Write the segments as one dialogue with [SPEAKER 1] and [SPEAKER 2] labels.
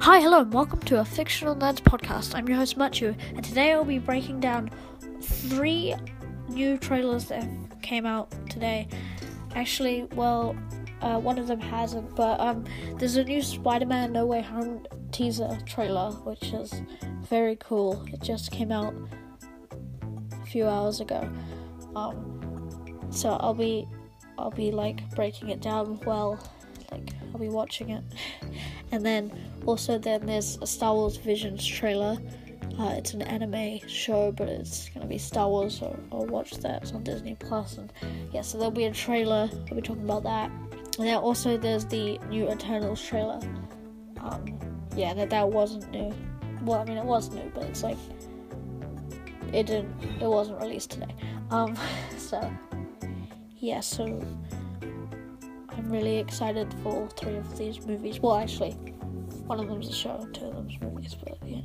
[SPEAKER 1] Hi, hello, and welcome to a Fictional Nerds podcast. I'm your host, Matthew, and today I'll be breaking down three new trailers that came out today. Actually, well, uh, one of them hasn't, but um, there's a new Spider-Man No Way Home teaser trailer, which is very cool. It just came out a few hours ago. Um, so I'll be, I'll be like breaking it down well, like I'll be watching it, and then also then there's a Star Wars Visions trailer. Uh, it's an anime show, but it's gonna be Star Wars, so I'll watch that. It's on Disney Plus, and yeah, so there'll be a trailer. We'll be talking about that. And then also there's the new Eternals trailer. Um, yeah, that that wasn't new. Well, I mean it was new, but it's like it didn't. It wasn't released today. Um, so yeah, so I'm really excited for all three of these movies. Well, actually, one of them's a show, two of them's movies, but yeah.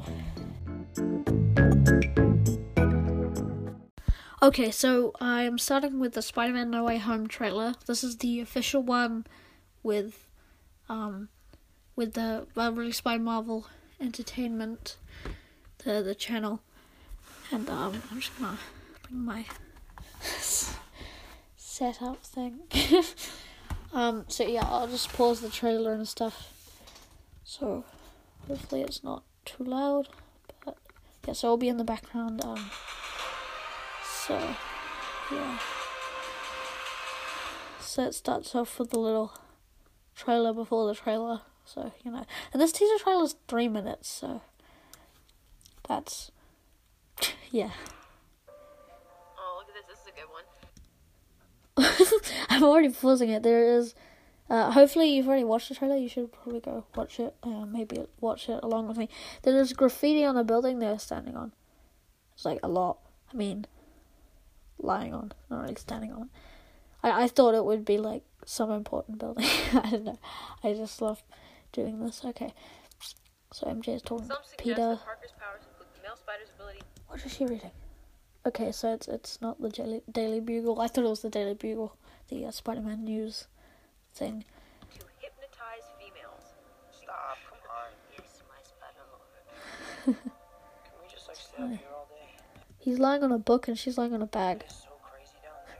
[SPEAKER 1] Okay, so I'm starting with the Spider-Man No Way Home trailer. This is the official one with um with the well, released by Marvel Entertainment, the the channel. And um I'm just gonna bring my setup thing. um so yeah, I'll just pause the trailer and stuff. So hopefully it's not too loud. But yeah, so I'll be in the background, um so, yeah. So it starts off with the little trailer before the trailer. So, you know. And this teaser trailer is three minutes, so that's. Yeah. I'm already pausing it. There is. Uh, hopefully, you've already watched the trailer. You should probably go watch it. Uh, maybe watch it along with me. There is graffiti on the building they're standing on. It's like a lot. I mean, lying on, not really standing on. I, I thought it would be like some important building. I don't know. I just love doing this. Okay. So MJ is talking to Peter.
[SPEAKER 2] that Parker's powers include the male spider's ability
[SPEAKER 1] What is she reading? Okay, so it's it's not the Daily, Daily Bugle. I thought it was the Daily Bugle, the uh, Spider-Man news thing.
[SPEAKER 2] to hypnotize females.
[SPEAKER 3] Stop, come on.
[SPEAKER 2] Yes, my spider.
[SPEAKER 3] Can we just like stay up here all day?
[SPEAKER 1] He's lying on a book and she's lying on a bag.
[SPEAKER 3] It's so crazy down there.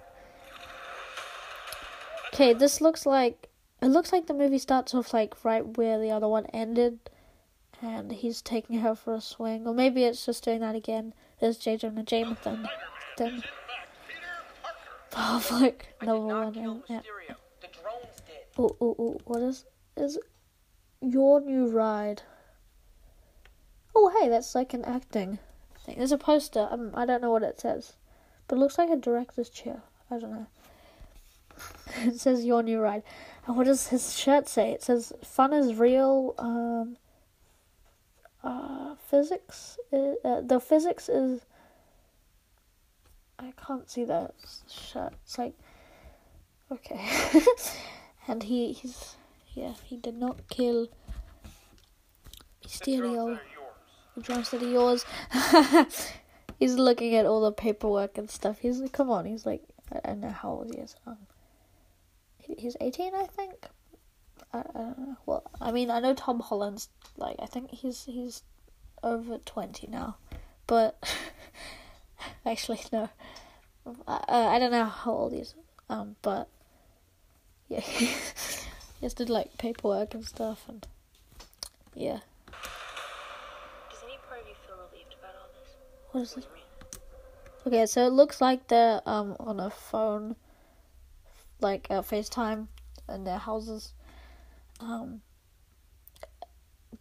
[SPEAKER 1] Okay, this looks like it looks like the movie starts off like right where the other one ended, and he's taking her for a swing, or maybe it's just doing that again. There's J. Jonah Jameson. Then, oh, like number one. yeah.
[SPEAKER 3] Mysterio. The drones did.
[SPEAKER 1] Oh, oh, oh, what is is your new ride? Oh, hey, that's like an acting thing. There's a poster. Um, I don't know what it says, but it looks like a director's chair. I don't know. it says your new ride. And what does his shirt say? It says fun is real. Um, uh, physics. Is, uh, the physics is. I can't see that shirt. It's like. Okay. and he he's yeah he did not kill Mysterio. The drones that are yours. he's looking at all the paperwork and stuff. He's like, come on. He's like, I don't know how old he is. Um, he- he's eighteen, I think. I, I don't know. Well, I mean, I know Tom Holland's like, I think he's he's over twenty now, but actually no. I, I don't know how old he is. Um, but yeah, he has to like paperwork and stuff, and yeah.
[SPEAKER 2] Does any part of you feel relieved about all this?
[SPEAKER 1] What is this? Mean? Okay, so it looks like they're um on a phone, like uh, FaceTime, in their houses. Um,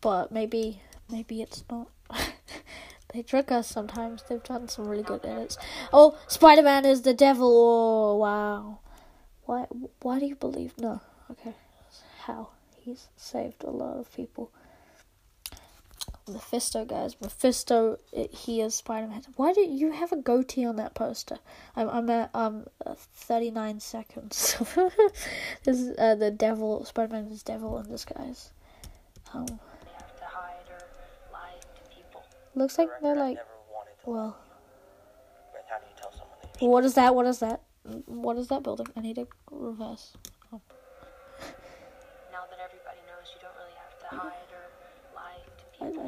[SPEAKER 1] but maybe maybe it's not. they trick us sometimes. They've done some really good edits. Oh, Spider Man is the devil. Oh wow. Why why do you believe? No. Okay. How he's saved a lot of people. Mephisto, guys. Mephisto, it, he is Spider Man. Why do you have a goatee on that poster? I'm I'm at um thirty nine seconds. this is uh, the devil. Spider Man is devil in disguise. Um,
[SPEAKER 2] They have to hide or lie to people.
[SPEAKER 1] looks like they're like.
[SPEAKER 3] never wanted to
[SPEAKER 1] Well,
[SPEAKER 3] But how do you tell someone that you're
[SPEAKER 1] what is that? What is that? What is that building? I need to reverse.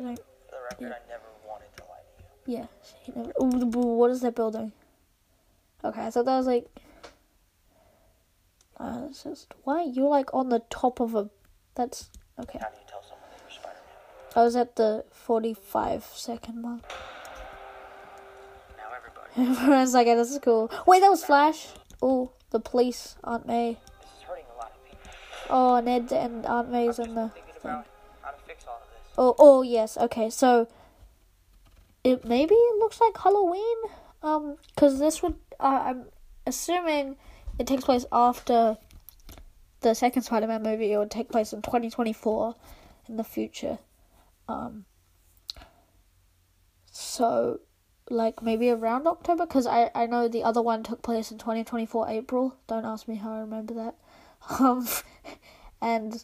[SPEAKER 2] Don't.
[SPEAKER 3] For the record, I never wanted to lie to you.
[SPEAKER 1] Yeah. He never, ooh, boo, what is that building? Okay, I thought that was like. Uh, it's just why you're like on the top of a. That's okay.
[SPEAKER 3] How do you tell someone that you're Spider-Man?
[SPEAKER 1] I was at the forty-five second mark.
[SPEAKER 3] Now everybody.
[SPEAKER 1] Everyone's like, this is cool. Wait, that was Flash. Oh, the police, Aunt May.
[SPEAKER 3] This is hurting a lot of people.
[SPEAKER 1] Oh, Ned and Aunt May's in the thing. Oh, oh yes. Okay, so it maybe it looks like Halloween. Um, because this would uh, I'm assuming it takes place after the second Spider-Man movie. It would take place in 2024 in the future. Um. So, like maybe around October, because I I know the other one took place in 2024 April. Don't ask me how I remember that. Um, and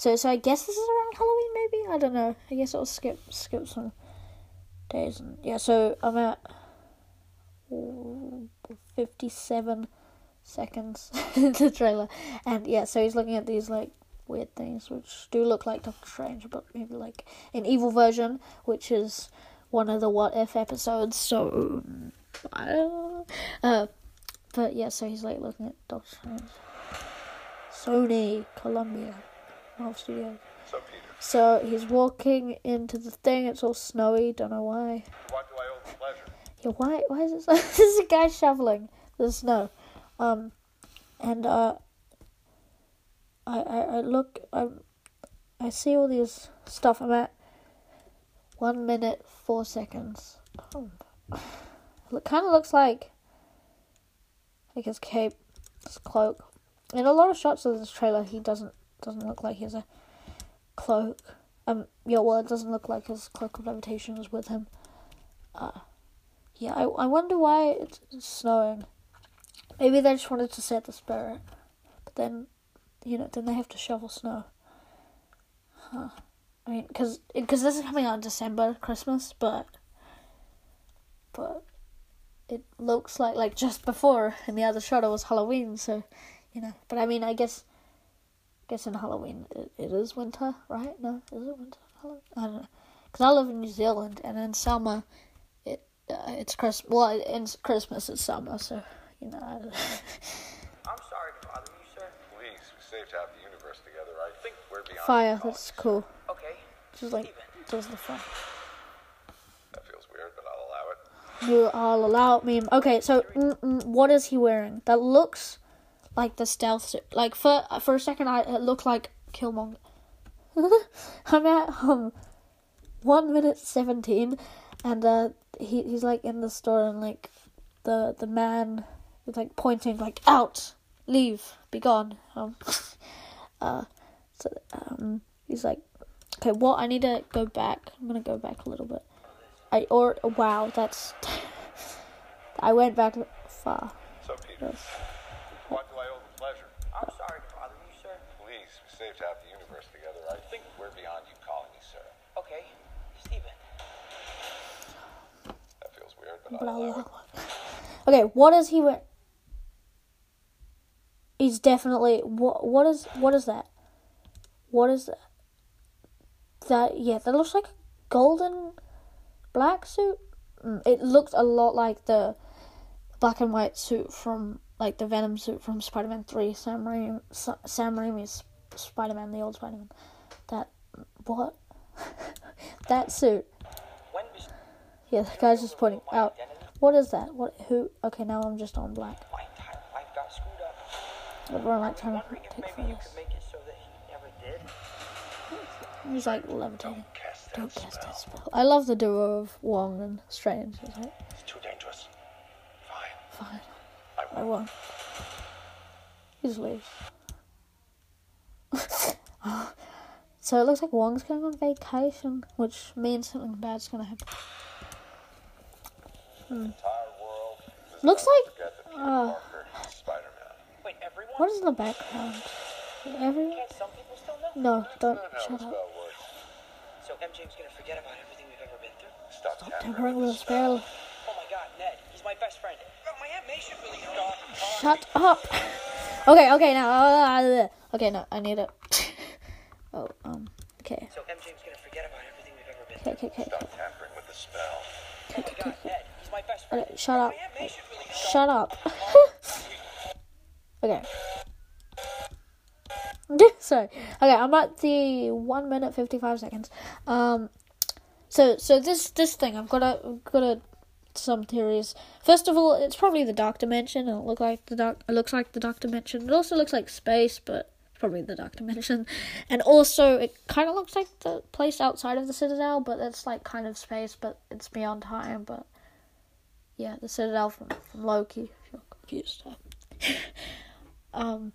[SPEAKER 1] so so I guess this is around Halloween. Maybe I don't know. I guess I'll skip skip some days and yeah. So I'm at fifty seven seconds in the trailer, and yeah. So he's looking at these like weird things which do look like Doctor Strange, but maybe like an evil version, which is one of the What If episodes. So I don't know. Uh, but yeah. So he's like looking at Doctor Strange. Sony, Columbia, Marvel Studios.
[SPEAKER 4] So, Peter,
[SPEAKER 1] So he's walking into the thing. It's all snowy. Don't know why.
[SPEAKER 4] what do I owe the pleasure?
[SPEAKER 1] Yeah, why? Why is this? this is a guy shoveling the snow. Um, and uh, I I, I look. I I see all these stuff. I'm at one minute four seconds. Um, it kind of looks like like his cape, his cloak. In a lot of shots of this trailer, he doesn't doesn't look like he has a cloak. Um, yeah, well, it doesn't look like his cloak of levitation is with him. Uh, yeah, I, I wonder why it's, it's snowing. Maybe they just wanted to set the spirit, but then, you know, then they have to shovel snow. Huh. I mean, because cause this is coming out in December, Christmas, but but it looks like like just before in the other shot it was Halloween, so you know. But I mean, I guess guess in Halloween it, it is winter, right? No, is it winter? Halloween? I don't know. Because I live in New Zealand, and in summer it uh, it's Christmas. Well, in Christmas it's summer, so you know. I don't
[SPEAKER 3] I'm sorry to bother you, sir.
[SPEAKER 4] Please, we saved half the universe together. I think we're beyond
[SPEAKER 1] Fire,
[SPEAKER 4] calling
[SPEAKER 1] that's cool.
[SPEAKER 3] Okay.
[SPEAKER 1] Just like does the fire.
[SPEAKER 4] That feels weird, but I'll allow it.
[SPEAKER 1] You all allow it, me. Okay, so mm, mm, what is he wearing? That looks like the stealth. Like for for a second, I it looked like Killmonger. I'm at um one minute seventeen, and uh he he's like in the store and like the the man is like pointing like out, leave, be gone. Um, uh, so um he's like, okay, well I need to go back. I'm gonna go back a little bit. I or wow, that's I went back far.
[SPEAKER 4] So, Peter, what do I owe the pleasure?
[SPEAKER 3] I'm sorry to bother you, sir.
[SPEAKER 4] Please, we saved half the universe together. I think we're beyond you calling me sir.
[SPEAKER 3] Okay. Steven.
[SPEAKER 4] That feels weird, but
[SPEAKER 1] Blah,
[SPEAKER 4] I'll allow
[SPEAKER 1] blah, blah. Okay, what is he wearing? He's definitely what? What is what is that? What is that? That yeah, that looks like a golden black suit. Mm, it looked a lot like the black and white suit from like the Venom suit from Spider-Man Three, Sam Raimi, Sam Raimi's Spider-Man, the old Spider-Man. That what? that suit. Yeah, the guy's just pointing out. What is that? What? Who? Okay, now I'm just on black.
[SPEAKER 3] my got screwed up?
[SPEAKER 1] Everyone like trying to take
[SPEAKER 3] maybe you
[SPEAKER 1] photos.
[SPEAKER 3] could make it so that he never did.
[SPEAKER 1] He's like levitating. Don't cast that spell. I love the duo of Wong and Strange. It's like,
[SPEAKER 4] It's too dangerous. Fine.
[SPEAKER 1] fine,
[SPEAKER 4] I
[SPEAKER 1] I
[SPEAKER 4] won't.
[SPEAKER 1] won't. He just leaves. so it looks like Wong's going on vacation, which means something bad's gonna happen.
[SPEAKER 4] The entire world
[SPEAKER 1] Looks like-
[SPEAKER 4] forget that Peter
[SPEAKER 1] uh,
[SPEAKER 4] Spider-Man.
[SPEAKER 3] Wait, everyone?
[SPEAKER 1] What is in the background? Everyone?
[SPEAKER 3] Can't some people still know?
[SPEAKER 1] No, don't
[SPEAKER 4] That's not how
[SPEAKER 1] shut up.
[SPEAKER 3] So MJ's gonna forget about everything we've ever been through?
[SPEAKER 4] Stop,
[SPEAKER 1] Tampering with a spell.
[SPEAKER 3] Oh my god, Ned, he's my best friend. My Aunt May should really.
[SPEAKER 1] Shut up. Okay, okay, now. Uh, okay, no, I need it. oh, um, okay.
[SPEAKER 3] So MJ's gonna forget about everything we've ever been
[SPEAKER 1] Okay, okay, okay.
[SPEAKER 4] Stop tampering with the spell.
[SPEAKER 3] My god, Ned, he's my best friend.
[SPEAKER 1] Okay, shut up.
[SPEAKER 3] My Aunt May should really
[SPEAKER 1] Shut up. okay. Sorry. Okay, I'm at the one minute fifty five seconds. Um, so so this this thing I've got a I've got a some theories. First of all, it's probably the dark dimension. It look like the dark. It looks like the dark dimension. It also looks like space, but it's probably the dark dimension. And also, it kind of looks like the place outside of the Citadel, but it's like kind of space, but it's beyond time. But yeah, the Citadel from from Loki. If you're confused. um.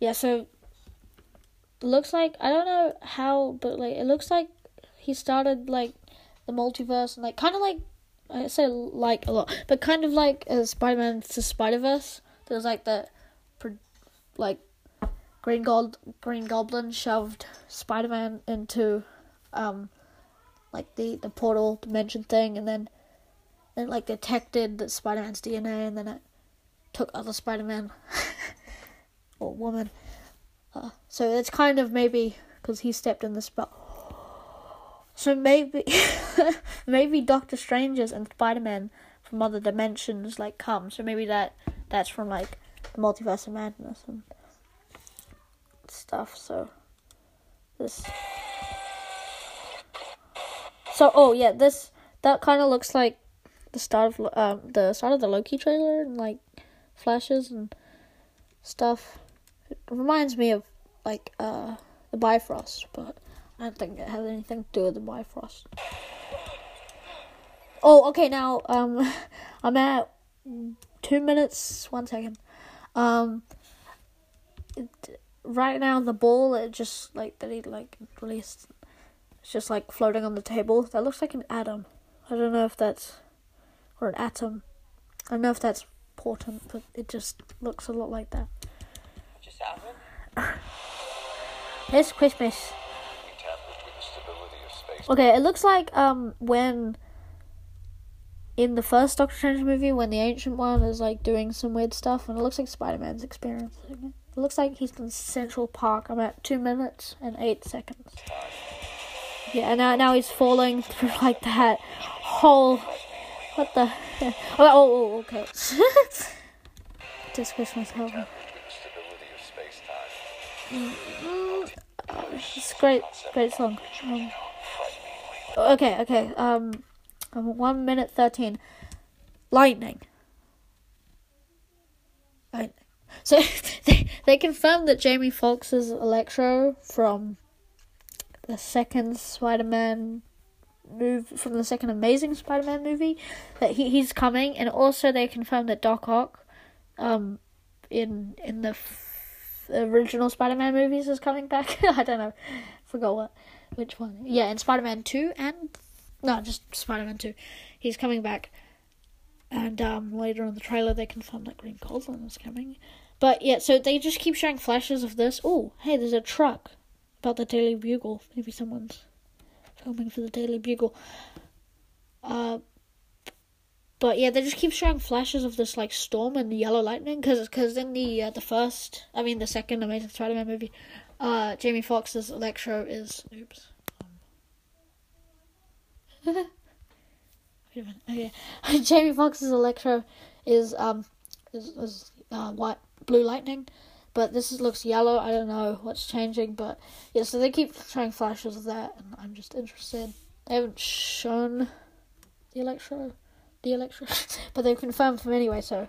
[SPEAKER 1] Yeah. So. Looks like I don't know how, but like it looks like he started like the multiverse and like kind of like I say like a lot, but kind of like uh, Spider Man to Spider Verse. There's like the like Green Gold Green Goblin shoved Spider Man into um like the the portal dimension thing, and then then like detected that Spider Man's DNA, and then it took other Spider Man or woman. Uh, so it's kind of maybe because he stepped in the spot. So maybe, maybe Doctor Strangers and Spider Man from other dimensions like come. So maybe that that's from like the multiverse of madness and stuff. So this. So oh yeah, this that kind of looks like the start of um the start of the Loki trailer and like flashes and stuff. It reminds me of like uh the Bifrost, but I don't think it has anything to do with the Bifrost. Oh, okay. Now, um, I'm at two minutes. One second. Um, it, right now the ball it just like that he like released. It's just like floating on the table. That looks like an atom. I don't know if that's or an atom. I don't know if that's important, but it just looks a lot like that.
[SPEAKER 3] Just happened?
[SPEAKER 1] It's Christmas.
[SPEAKER 4] We tampered with the stability of space.
[SPEAKER 1] Okay, it looks like um when in the first Doctor Strange movie when the ancient one is like doing some weird stuff and it looks like Spider Man's experiencing it. It looks like he's in Central Park. I'm at two minutes and eight seconds. Yeah, and now now he's falling through like that hole. what the oh, oh, oh okay. Just Christmas
[SPEAKER 4] space time.
[SPEAKER 1] It's great, great song. Um, okay, okay. Um, um, one minute thirteen. Lightning. Lightning. So they they confirmed that Jamie Foxx is Electro from the second Spider-Man move from the second Amazing Spider-Man movie that he he's coming, and also they confirmed that Doc Ock, um, in in the f- original Spider-Man movies is coming back. I don't know, forgot what, which one. Yeah, in Spider-Man two and no, just Spider-Man two, he's coming back. And um, later on the trailer, they confirmed that Green Goblin is coming. But yeah, so they just keep showing flashes of this. Oh, hey, there's a truck about the Daily Bugle. Maybe someone's filming for the Daily Bugle. Uh, but yeah, they just keep showing flashes of this like storm and the yellow lightning because because in the uh, the first, I mean the second Amazing Spider-Man movie, uh, Jamie Foxx's Electro is oops. Um, wait a minute. Okay, Jamie Foxx's Electro is um is, is uh, white blue lightning, but this is, looks yellow. I don't know what's changing, but yeah. So they keep showing flashes of that, and I'm just interested. They haven't shown the Electro, the Electro, but they've confirmed them anyway. So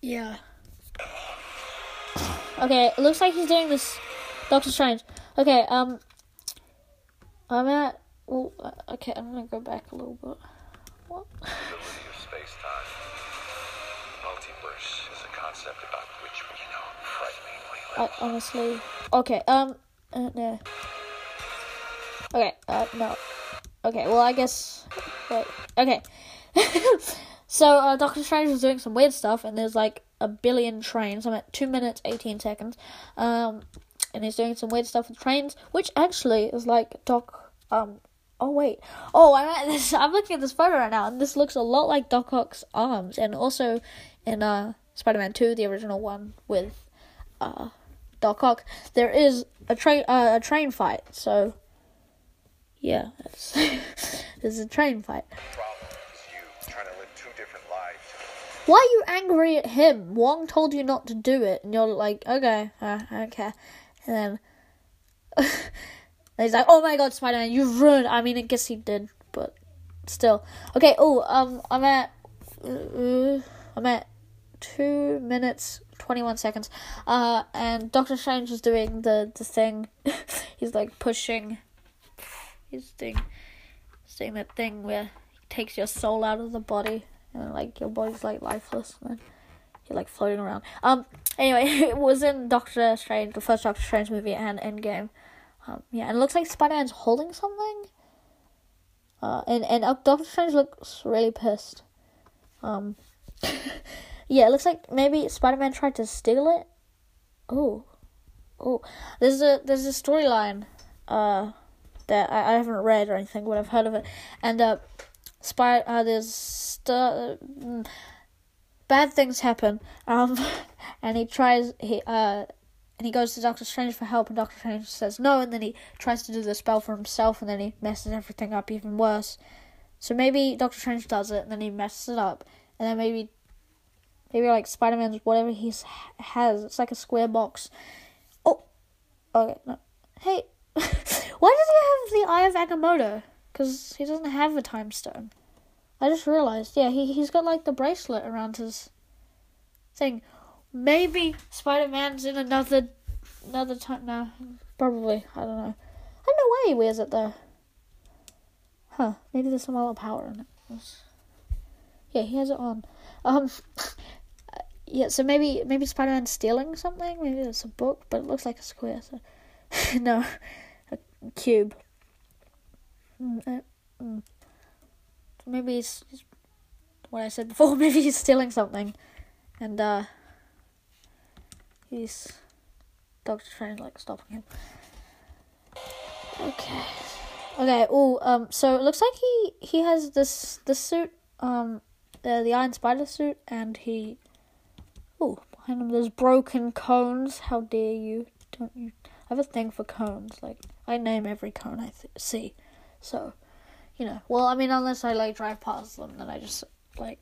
[SPEAKER 1] yeah. Okay, it looks like he's doing this Doctor Strange. Okay, um, I'm at. Well, uh, okay, I'm gonna go back a little bit. What? I honestly. Okay, um, uh, no. Okay, uh, no. Okay, well, I guess. Wait, okay. so, uh, Doctor Strange was doing some weird stuff, and there's like a billion trains. I'm at 2 minutes, 18 seconds. Um, and he's doing some weird stuff with trains, which actually is like Doc. Um, oh, wait. Oh, I'm at this. I'm looking at this photo right now, and this looks a lot like Doc Ock's arms, and also in, uh, Spider Man 2, the original one with, uh, Doc Ock, there is a train uh, a train fight. So yeah, it's, there's a train fight.
[SPEAKER 4] problem is you trying to live two different lives.
[SPEAKER 1] Why are you angry at him? Wong told you not to do it, and you're like, okay, uh, okay. And then and he's like, oh my god, Spider Man, you've ruined. I mean, I guess he did, but still. Okay, oh, um, I'm at, uh, I'm at two minutes, 21 seconds. Uh, and Doctor Strange is doing the, the thing. he's like pushing, his thing. he's doing that thing where he takes your soul out of the body and like your body's like lifeless and you're like floating around. Um anyway, it was in Doctor Strange, the first Doctor Strange movie and Endgame. Um yeah, and it looks like Spider Man's holding something. Uh and, and uh, Doctor Strange looks really pissed. Um Yeah, it looks like maybe Spider Man tried to steal it. Oh. Oh. There's a there's a storyline uh that I, I haven't read or anything, but I've heard of it. And uh spy uh there's st- mm, bad things happen. Um, and he tries he uh, and he goes to Doctor Strange for help, and Doctor Strange says no, and then he tries to do the spell for himself, and then he messes everything up even worse. So maybe Doctor Strange does it, and then he messes it up, and then maybe maybe like Spider Man's whatever he has, it's like a square box. Oh, okay, no, hey, why does he have the Eye of Agamotto? Because he doesn't have a time stone. I just realized, yeah, he he's got like the bracelet around his thing. Maybe Spider Man's in another another time now. Probably. I don't know. I don't know why he wears it though. Huh. Maybe there's some other power in it. Yeah, he has it on. Um Yeah, so maybe maybe Spider Man's stealing something, maybe it's a book, but it looks like a square, so no. A cube. Mm, uh, mm maybe he's what I said before. Maybe he's stealing something, and uh, he's Doctor Strange like stopping him. Okay, okay. Oh, um. So it looks like he he has this this suit, um, uh, the Iron Spider suit, and he. Oh, behind him there's broken cones. How dare you? Don't you? I have a thing for cones. Like I name every cone I th- see, so you know. Well, I mean, unless I like drive past them, then I just like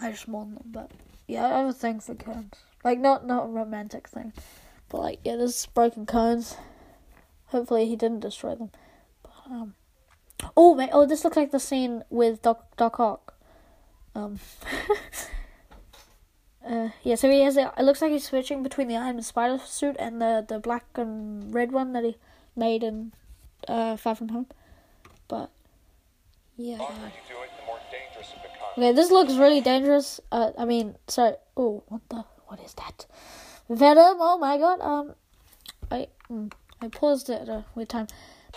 [SPEAKER 1] I just mourn them. But yeah, I have a thing for cones. Like not not a romantic thing, but like yeah, there's broken cones. Hopefully, he didn't destroy them. But, um. Oh, mate, oh, this looks like the scene with Doc Doc Ock. Um. uh, yeah, so he has. A, it looks like he's switching between the Iron Spider suit and the the black and red one that he made in uh, Far From Home. But yeah. Okay, this looks really dangerous. Uh, I mean, sorry. Oh, what the? What is that? Venom. Oh my god. Um, I mm, I paused it at a weird time,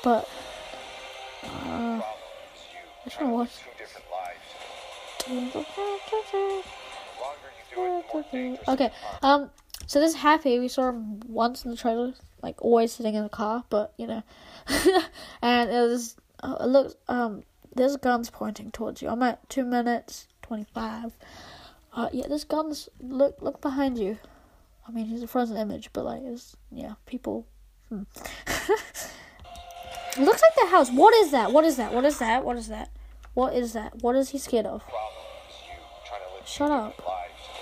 [SPEAKER 1] but uh, I just want to watch. Okay. Um. So this is happy. We saw him once in the trailer, like always sitting in a car, but you know, and it was. Uh, it looks um there's guns pointing towards you. I'm at two minutes twenty five. Uh, yeah, there's guns. Look, look behind you. I mean, he's a frozen image, but like, it's yeah, people. Hmm. looks like the house. What is that? What is that? What is that? What is that? What is that? What is he scared of? Shut up.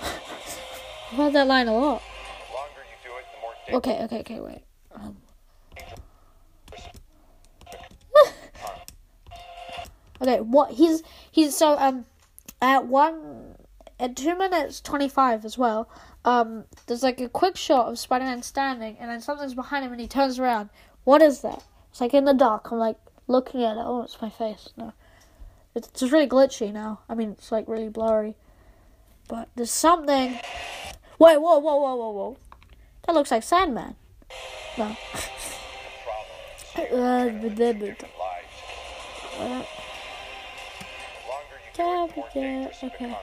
[SPEAKER 1] I've heard that line a lot. Okay, okay, okay, wait. Um, Okay, what he's he's so um at one at two minutes twenty five as well. Um, there's like a quick shot of Spider Man standing, and then something's behind him, and he turns around. What is that? It's like in the dark. I'm like looking at it. Oh, it's my face. No, it's just really glitchy now. I mean, it's like really blurry. But there's something. Wait, whoa, whoa, whoa, whoa, whoa. That looks like Sandman. No. uh, yeah, okay.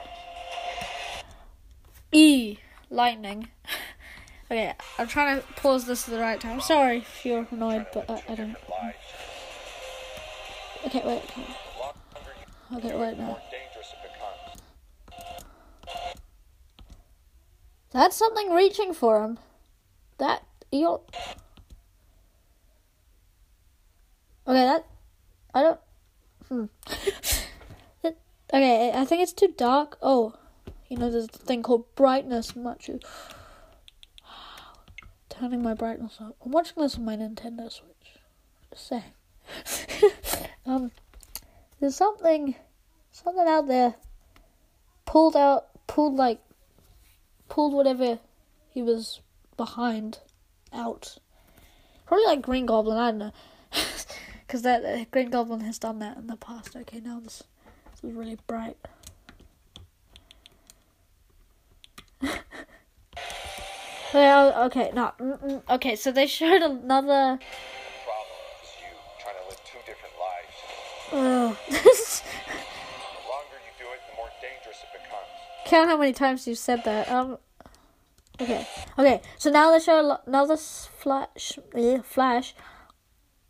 [SPEAKER 1] E lightning. okay, I'm trying to pause this at the right time. Sorry if you're annoyed, but I, I don't. Okay, wait. Okay, okay wait now. That's something reaching for him. That you Okay, that I don't. Hmm. It- okay, I think it's too dark. Oh, you know, there's a thing called brightness, Matthew. Turning my brightness up. I'm watching this on my Nintendo Switch. Just saying. um, there's something, something out there. Pulled out, pulled like, pulled whatever he was behind out. Probably like Green Goblin. I don't know. Because that uh, Green Goblin has done that in the past. Okay, now this, this is really bright. well, okay, no, okay. So they showed another.
[SPEAKER 4] The problem is you trying to live two different lives.
[SPEAKER 1] Uh,
[SPEAKER 4] The longer you do it, the more dangerous it becomes.
[SPEAKER 1] Count how many times you said that. Um. Okay. Okay. So now they show another flash. eh, Flash.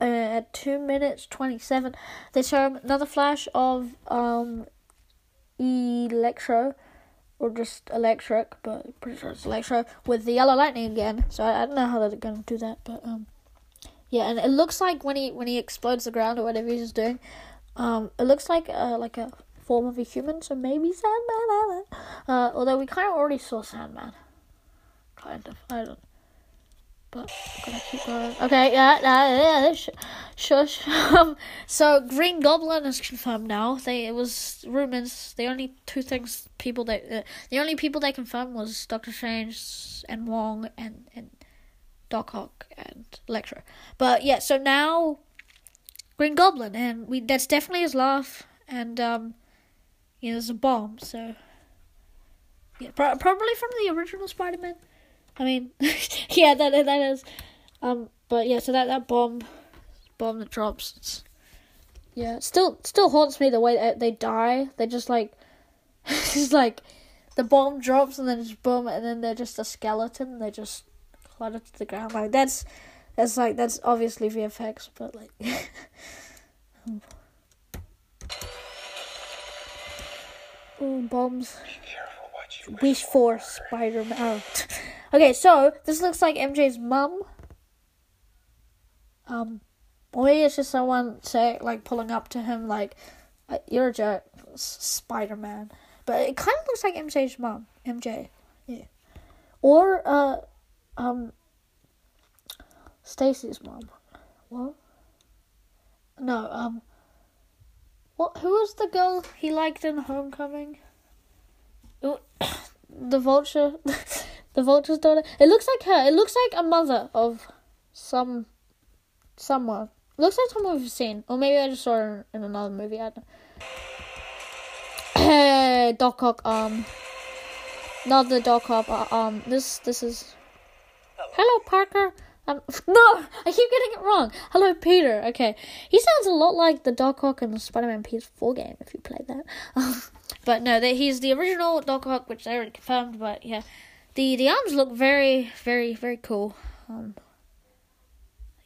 [SPEAKER 1] Uh, at two minutes twenty-seven, they show another flash of um, Electro, or just electric, but pretty sure it's Electro with the yellow lightning again. So I, I don't know how they're gonna do that, but um, yeah, and it looks like when he when he explodes the ground or whatever he's doing, um, it looks like uh like a form of a human. So maybe Sandman. Uh, although we kind of already saw Sandman, kind of. I don't. But keep going. Okay, yeah, yeah, yeah. Shush. Um, so Green Goblin is confirmed now. They it was rumors. The only two things people that uh, the only people they confirmed was Doctor Strange and Wong and and Doc Ock and Electro. But yeah, so now Green Goblin and we that's definitely his laugh and um, you know, there's a bomb. So yeah, pro- probably from the original Spider-Man. I mean, yeah, that that is. Um, but yeah, so that that bomb, bomb that drops. It's, yeah, still still haunts me the way that they die. They just like, it's like, the bomb drops and then just boom, and then they're just a skeleton. They just clutter to the ground. Like that's that's like that's obviously VFX, but like. bombs.
[SPEAKER 4] Careful what you
[SPEAKER 1] Wish for Spider Man. okay, so this looks like MJ's mum. Um, or maybe it's just someone say like pulling up to him like, "Uh, "You're a jerk, Spider Man." But it kind of looks like MJ's mum. MJ, yeah, or uh, um, Stacy's mom. What? No, um. What? Who was the girl he liked in Homecoming? It- the vulture, the vulture's daughter. It looks like her. It looks like a mother of some, someone. looks like someone we've seen, or maybe I just saw her in another movie. I don't know. Hey, Doc Ock. Um, not the Doc Ock. uh, Um, this this is. Hello, Parker. Um, no, I keep getting it wrong. Hello, Peter. Okay, he sounds a lot like the Doc Ock in the Spider-Man PS4 game. If you played that, but no, that he's the original Doc Ock, which they already confirmed. But yeah, the the arms look very, very, very cool. Um,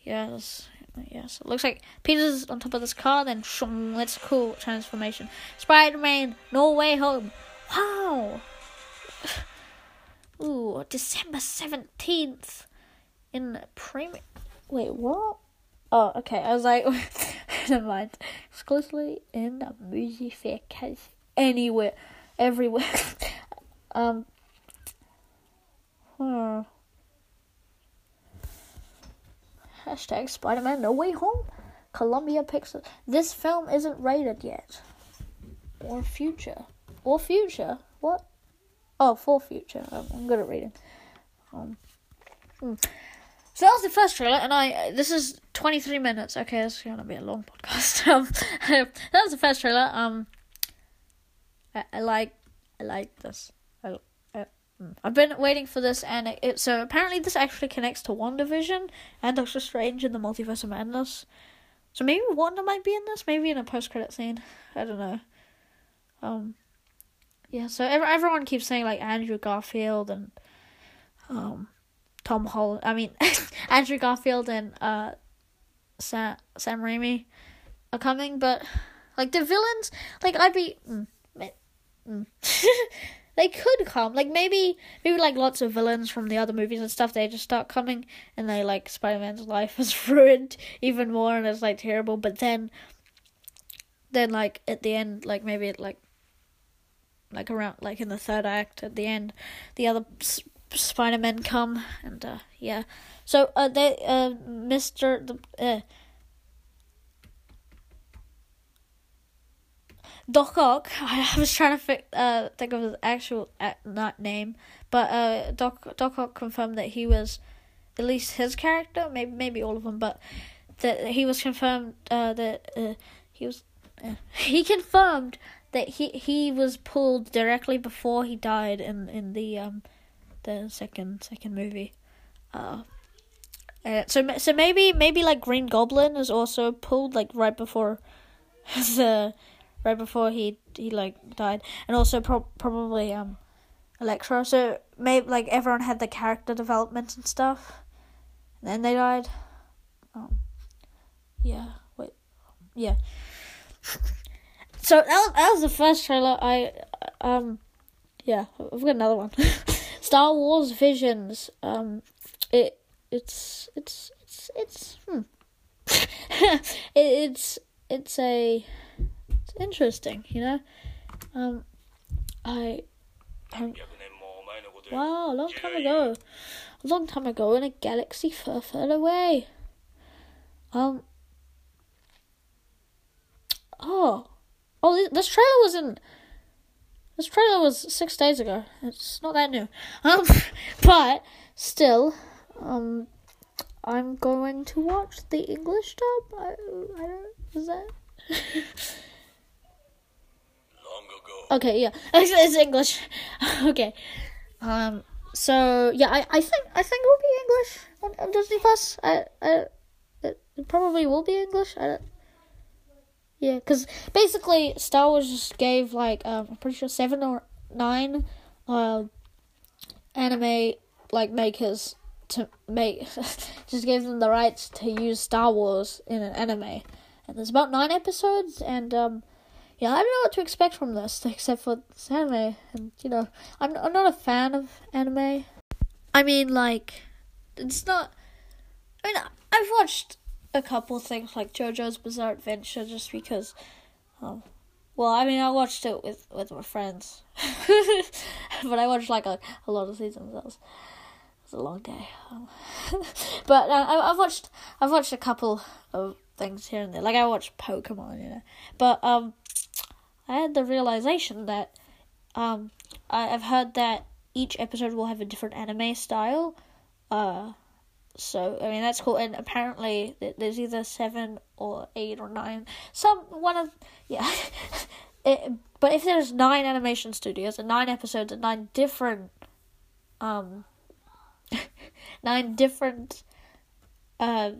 [SPEAKER 1] yes, yes. It looks like Peter's on top of this car. Then shum, that's cool transformation. Spider-Man, No Way Home. Wow. Ooh, December seventeenth in premium. Wait, what? Oh, okay. I was like, never mind. Exclusively in the movie fair case anywhere, everywhere. um. Hmm. Hashtag Spider Man No Way Home. Columbia Pictures. This film isn't rated yet. Or future. Or future. What? Oh, for future. I'm, I'm good at reading. Um. hmm. So that was the first trailer, and I this is twenty three minutes. Okay, this is gonna be a long podcast. Um, that was the first trailer. Um, I, I like I like this. I, I, mm. I've been waiting for this, and it, it so apparently this actually connects to WandaVision and Doctor Strange in the Multiverse of Madness. So maybe Wanda might be in this, maybe in a post credit scene. I don't know. Um, yeah. So ev- everyone keeps saying like Andrew Garfield and um Tom Holland. I mean, Andrew Garfield and uh, Sam Sam Raimi are coming, but like the villains, like I'd be, mm, mm. they could come. Like maybe, maybe like lots of villains from the other movies and stuff. They just start coming, and they like Spider Man's life is ruined even more, and it's like terrible. But then, then like at the end, like maybe like like around like in the third act at the end, the other S- Spider Men come and uh, yeah. So uh, they uh, Mister the uh, Doc Ock. I was trying to fi- uh, think of his actual uh, not name, but uh, Doc Doc Ock confirmed that he was at least his character, maybe maybe all of them, but that he was confirmed uh, that uh, he was uh, he confirmed that he he was pulled directly before he died in in the um the second second movie. Uh, uh, so so maybe maybe like Green Goblin is also pulled like right before uh right before he he like died, and also pro- probably um Electro. So maybe like everyone had the character development and stuff, and then they died. Um, yeah. Wait. Yeah. So that was, that was the first trailer. I um, yeah, I've got another one. Star Wars Visions. Um, it it's it's it's it's hmm. it, it's it's a it's interesting, you know. Um, I um, wow, a long time ago, a long time ago in a galaxy far, far away. Um. Oh, oh! thi- This trailer was in. This trailer was six days ago. It's not that new. Um, but still, um, I'm going to watch the English dub. I, I don't. Is that? Okay, yeah, it's, it's English. okay, um, so yeah, I, I think I think it will be English on, on Disney Plus. I, I it, it probably will be English. I don't, yeah, because basically Star Wars just gave like um, I'm pretty sure seven or nine, uh, anime like makers to make just gave them the rights to use Star Wars in an anime, and there's about nine episodes, and um, yeah, I don't know what to expect from this except for this anime, and you know, I'm I'm not a fan of anime. I mean, like, it's not. I mean, I've watched a couple things like JoJo's Bizarre Adventure just because. Um, well, I mean, I watched it with with my friends, but I watched like a, a lot of seasons. That was, was a long day. Um, but uh, I, I've watched I've watched a couple of things here and there. Like I watched Pokemon, you know. But um, I had the realization that um, I, I've heard that each episode will have a different anime style. Uh, so I mean that's cool. And apparently there's either seven or eight or nine. Some one of yeah. it, but if there's nine animation studios and nine episodes and nine different um nine different uh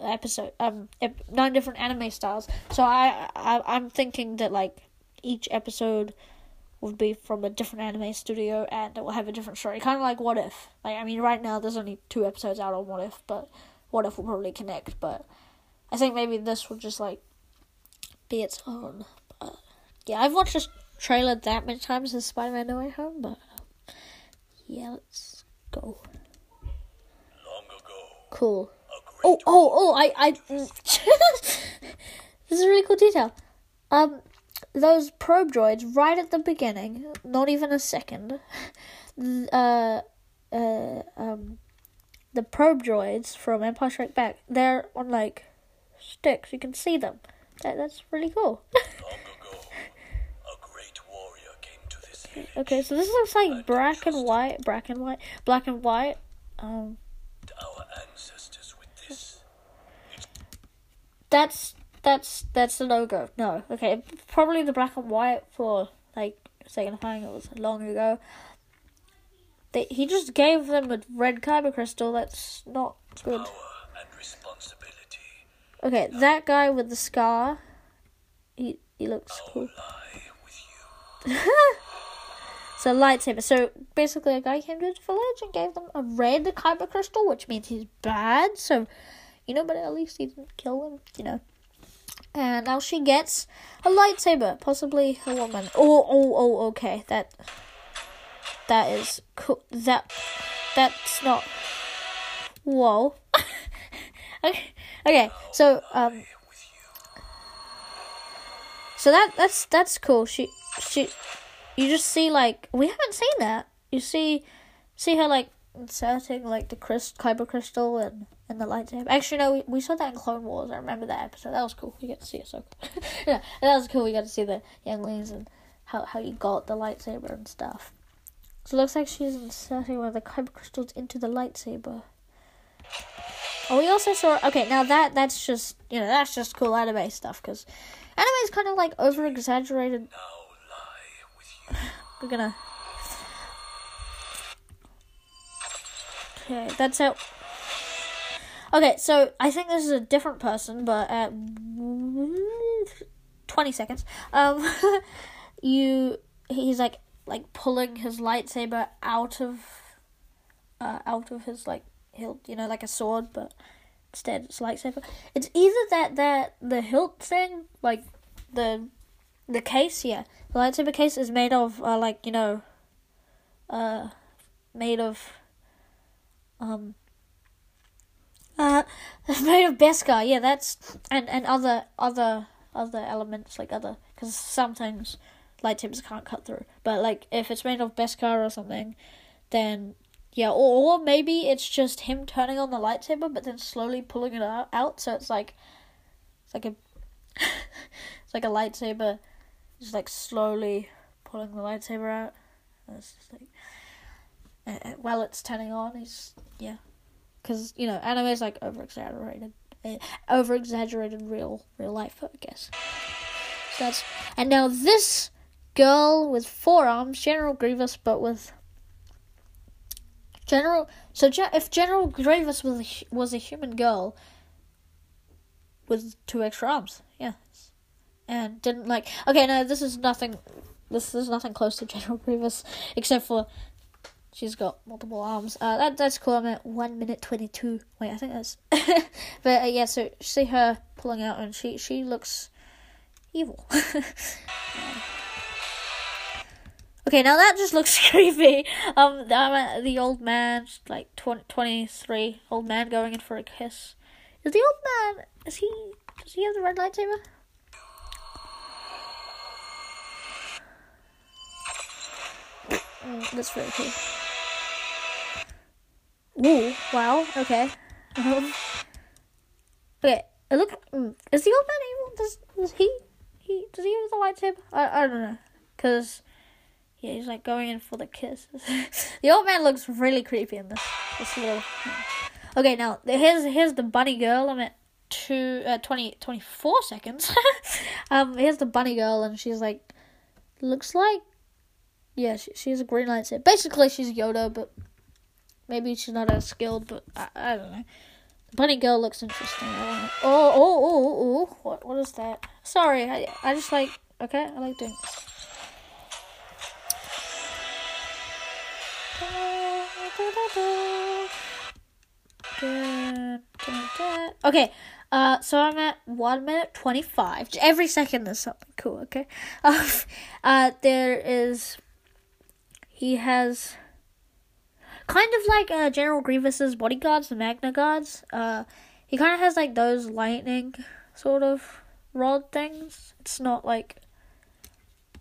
[SPEAKER 1] episode um nine different anime styles so I, I i'm thinking that like each episode would be from a different anime studio and it will have a different story kind of like what if like i mean right now there's only two episodes out on what if but what if will probably connect but i think maybe this will just like be its own but yeah i've watched this trailer that many times as spider-man no way home but yeah let's go cool Oh, oh, oh! I, I. this is a really cool detail. Um, those probe droids right at the beginning, not even a second. Uh, uh, um, the probe droids from Empire Strikes Back. They're on like sticks. You can see them. That, that's really cool.
[SPEAKER 5] Ago, a great warrior came to this village.
[SPEAKER 1] okay, so this looks like black and white, black and white, black and white. Um,
[SPEAKER 5] Our ancestors with this.
[SPEAKER 1] that's that's that's the logo. No, okay, probably the black and white for like second signifying it was long ago. They, he just gave them a red kyber crystal. That's not good.
[SPEAKER 5] Power and responsibility
[SPEAKER 1] Okay, that guy with the scar. He he looks cool. So lightsaber. So basically, a guy came to his village and gave them a red kyber crystal, which means he's bad. So, you know, but at least he didn't kill them. You know. And now she gets a lightsaber, possibly a woman. Oh, oh, oh. Okay, that that is cool. That that's not. Whoa. okay. Okay. So um. So that that's that's cool. She she you just see like we haven't seen that. You see see her like inserting like the crystal kyber crystal and and the lightsaber. Actually no, we, we saw that in Clone Wars. I remember that episode. That was cool. We got to see it so cool. yeah, that was cool. We got to see the younglings and how how you got the lightsaber and stuff. So it looks like she's inserting one of the kyber crystals into the lightsaber. Oh, we also saw. Okay, now that that's just you know that's just cool anime stuff because anime is kind of like over exaggerated.
[SPEAKER 5] Now lie with you.
[SPEAKER 1] We're gonna. Okay, that's it. Okay, so I think this is a different person, but at twenty seconds, um, you he's like like pulling his lightsaber out of uh out of his like hilt, you know, like a sword, but instead it's lightsaber. It's either that that the hilt thing, like the the case, yeah, the lightsaber case is made of uh, like you know, uh, made of um. Uh, made of Beskar, yeah. That's and and other other other elements like other because sometimes lightsabers can't cut through. But like if it's made of Beskar or something, then yeah. Or, or maybe it's just him turning on the lightsaber, but then slowly pulling it out. out so it's like it's like a it's like a lightsaber, just like slowly pulling the lightsaber out. It's just like while it's turning on, is yeah, because you know anime is like over exaggerated, uh, over exaggerated real real life, I guess. So that's and now this girl with four arms, General Grievous, but with General. So if General Grievous was a, was a human girl with two extra arms, yeah, and didn't like. Okay, no, this is nothing. This is nothing close to General Grievous, except for she's got multiple arms. Uh, that that's cool. I'm at one minute twenty two. Wait, I think that's. but uh, yeah, so see her pulling out, and she she looks evil. Okay, now that just looks creepy. Um, I'm the old man, like 20, 23, old man going in for a kiss. Is the old man? Is he? Does he have the red lightsaber? Mm, that's very cool. Ooh, wow. Okay. Um, okay. It look. Mm, is the old man evil? Does, does he? He does he have the lightsaber? I I don't know. Cause yeah, he's like going in for the kiss. the old man looks really creepy in this. This little. Okay, now here's here's the bunny girl. I'm at two uh 20, 24 seconds. um, here's the bunny girl, and she's like, looks like, yeah, she, she's a green lightsaber. Basically, she's Yoda, but maybe she's not as skilled. But I, I don't know. The bunny girl looks interesting. Oh oh oh oh! oh. What what is that? Sorry, I I just like okay. I like doing. This. Okay, uh, so I'm at one minute twenty five. Every second there's something cool. Okay, uh, there is. He has. Kind of like uh, General Grievous's bodyguards, the Magna Guards. Uh, he kind of has like those lightning sort of rod things. It's not like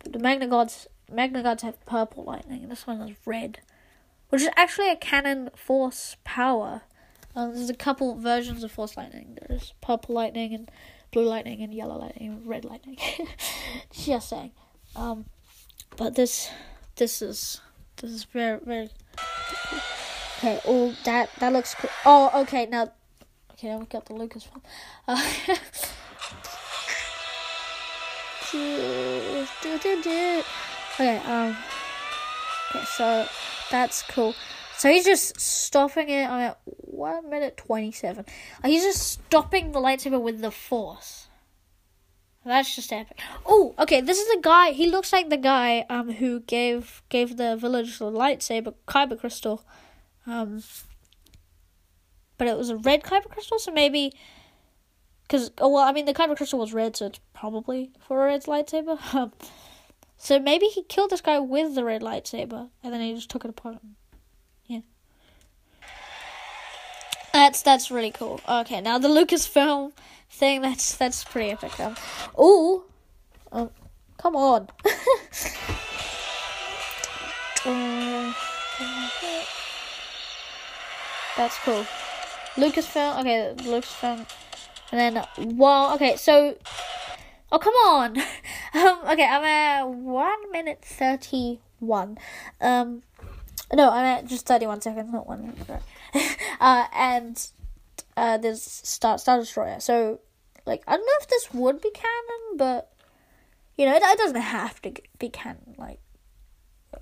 [SPEAKER 1] the Magna Guards. Magna Guards have purple lightning, this one is red which is actually a canon force power. Um, there's a couple versions of force lightning. There's purple lightning and blue lightning and yellow lightning and red lightning. Just saying. Um, but this this is this is very very okay. Oh, that that looks cool. Oh, okay. Now, okay, now we got the Lucasfilm. Uh, okay. Um. Okay, so that's cool. So he's just stopping it. I'm at one minute twenty-seven. He's just stopping the lightsaber with the force. That's just epic. Oh, okay. This is the guy. He looks like the guy um who gave gave the village the lightsaber kyber crystal, um. But it was a red kyber crystal, so maybe. Cause oh well, I mean the kyber crystal was red, so it's probably for a red lightsaber. Um, so maybe he killed this guy with the red lightsaber, and then he just took it apart. Yeah. That's that's really cool. Okay, now the Lucasfilm thing. That's that's pretty epic. Um, ooh, Um, come on. That's cool. Lucasfilm. Okay, Lucasfilm. And then wow. Okay, so. Oh come on. um. Okay, I'm at one minute thirty one. Um. No, I'm at just thirty one seconds, not one minute. uh, and uh, there's Star Star Destroyer. So, like, I don't know if this would be canon, but you know, it, it doesn't have to be canon. Like,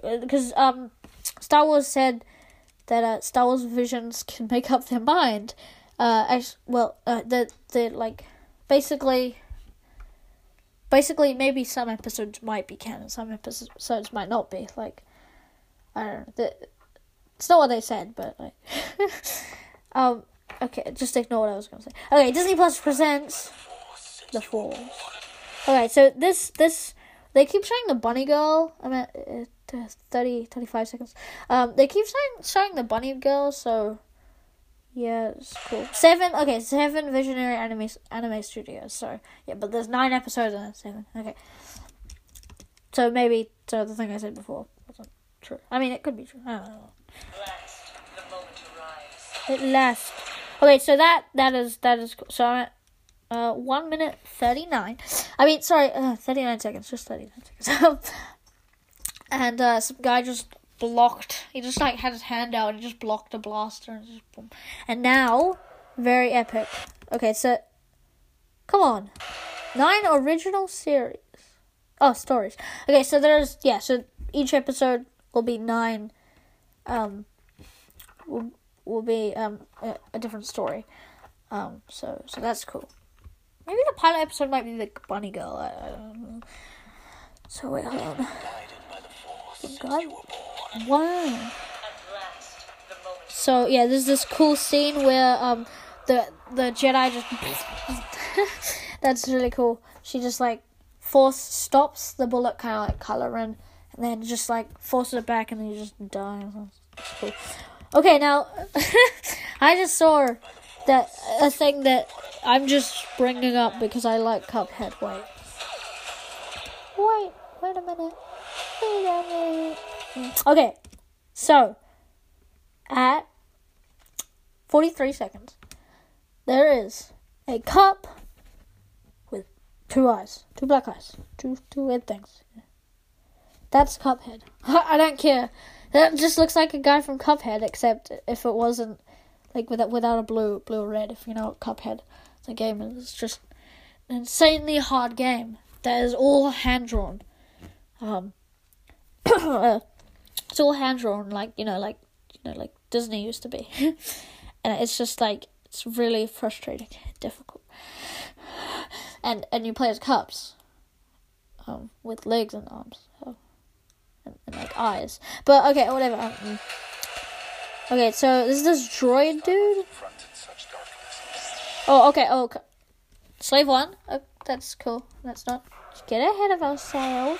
[SPEAKER 1] because um, Star Wars said that uh, Star Wars visions can make up their mind. Uh, well, uh, the like basically, basically maybe some episodes might be canon, some episodes might not be. Like, I don't know. The, it's not what they said, but like, um, okay, just ignore what I was gonna say. Okay, Disney Plus presents the Force. Okay, so this this they keep showing the bunny girl. I'm at uh, 30, 35 seconds. Um, they keep showing showing the bunny girl. So yeah, it's cool. Seven. Okay, seven Visionary Anime Anime Studios. So yeah, but there's nine episodes and seven. Okay. So maybe so the thing I said before wasn't true. I mean, it could be true. I don't know.
[SPEAKER 3] Last, the moment arrives.
[SPEAKER 1] It lasts. Okay, so that that is that is cool. So I'm at uh one minute thirty nine. I mean, sorry, uh, thirty nine seconds, just thirty nine seconds. and uh, some guy just blocked. He just like had his hand out and just blocked a blaster and just boom. And now, very epic. Okay, so come on, nine original series. Oh, stories. Okay, so there's yeah. So each episode will be nine. Um, will will be um a, a different story. Um, so so that's cool. Maybe the pilot episode might be the bunny girl. I, I don't know. So wait, hold on.
[SPEAKER 5] Guided by the force since
[SPEAKER 1] God.
[SPEAKER 5] you were born.
[SPEAKER 1] Wow.
[SPEAKER 3] At last, the moment
[SPEAKER 1] So yeah, there's this cool scene where um the the Jedi just that's really cool. She just like force stops the bullet kind of like coloring and then just like forces it back and then you just die. It's cool. Okay, now I just saw that a thing that I'm just bringing up because I like Cuphead. Wait, wait, wait a minute. Wait a minute. Mm. Okay, so at 43 seconds, there is a cup with two eyes, two black eyes, two two weird things. That's Cuphead. I don't care. That just looks like a guy from Cuphead, except if it wasn't like without without a blue blue or red. If you know what Cuphead, the game is just an insanely hard game that is all hand drawn. Um, it's all hand drawn, like you know, like you know, like Disney used to be, and it's just like it's really frustrating, difficult, and and you play as cups, um, with legs and arms, so, and, and like eyes. But okay, whatever. Um, okay, so this is this droid dude. Oh, okay. Oh, okay. slave one. Oh, that's cool. That's not. Get ahead of ourselves.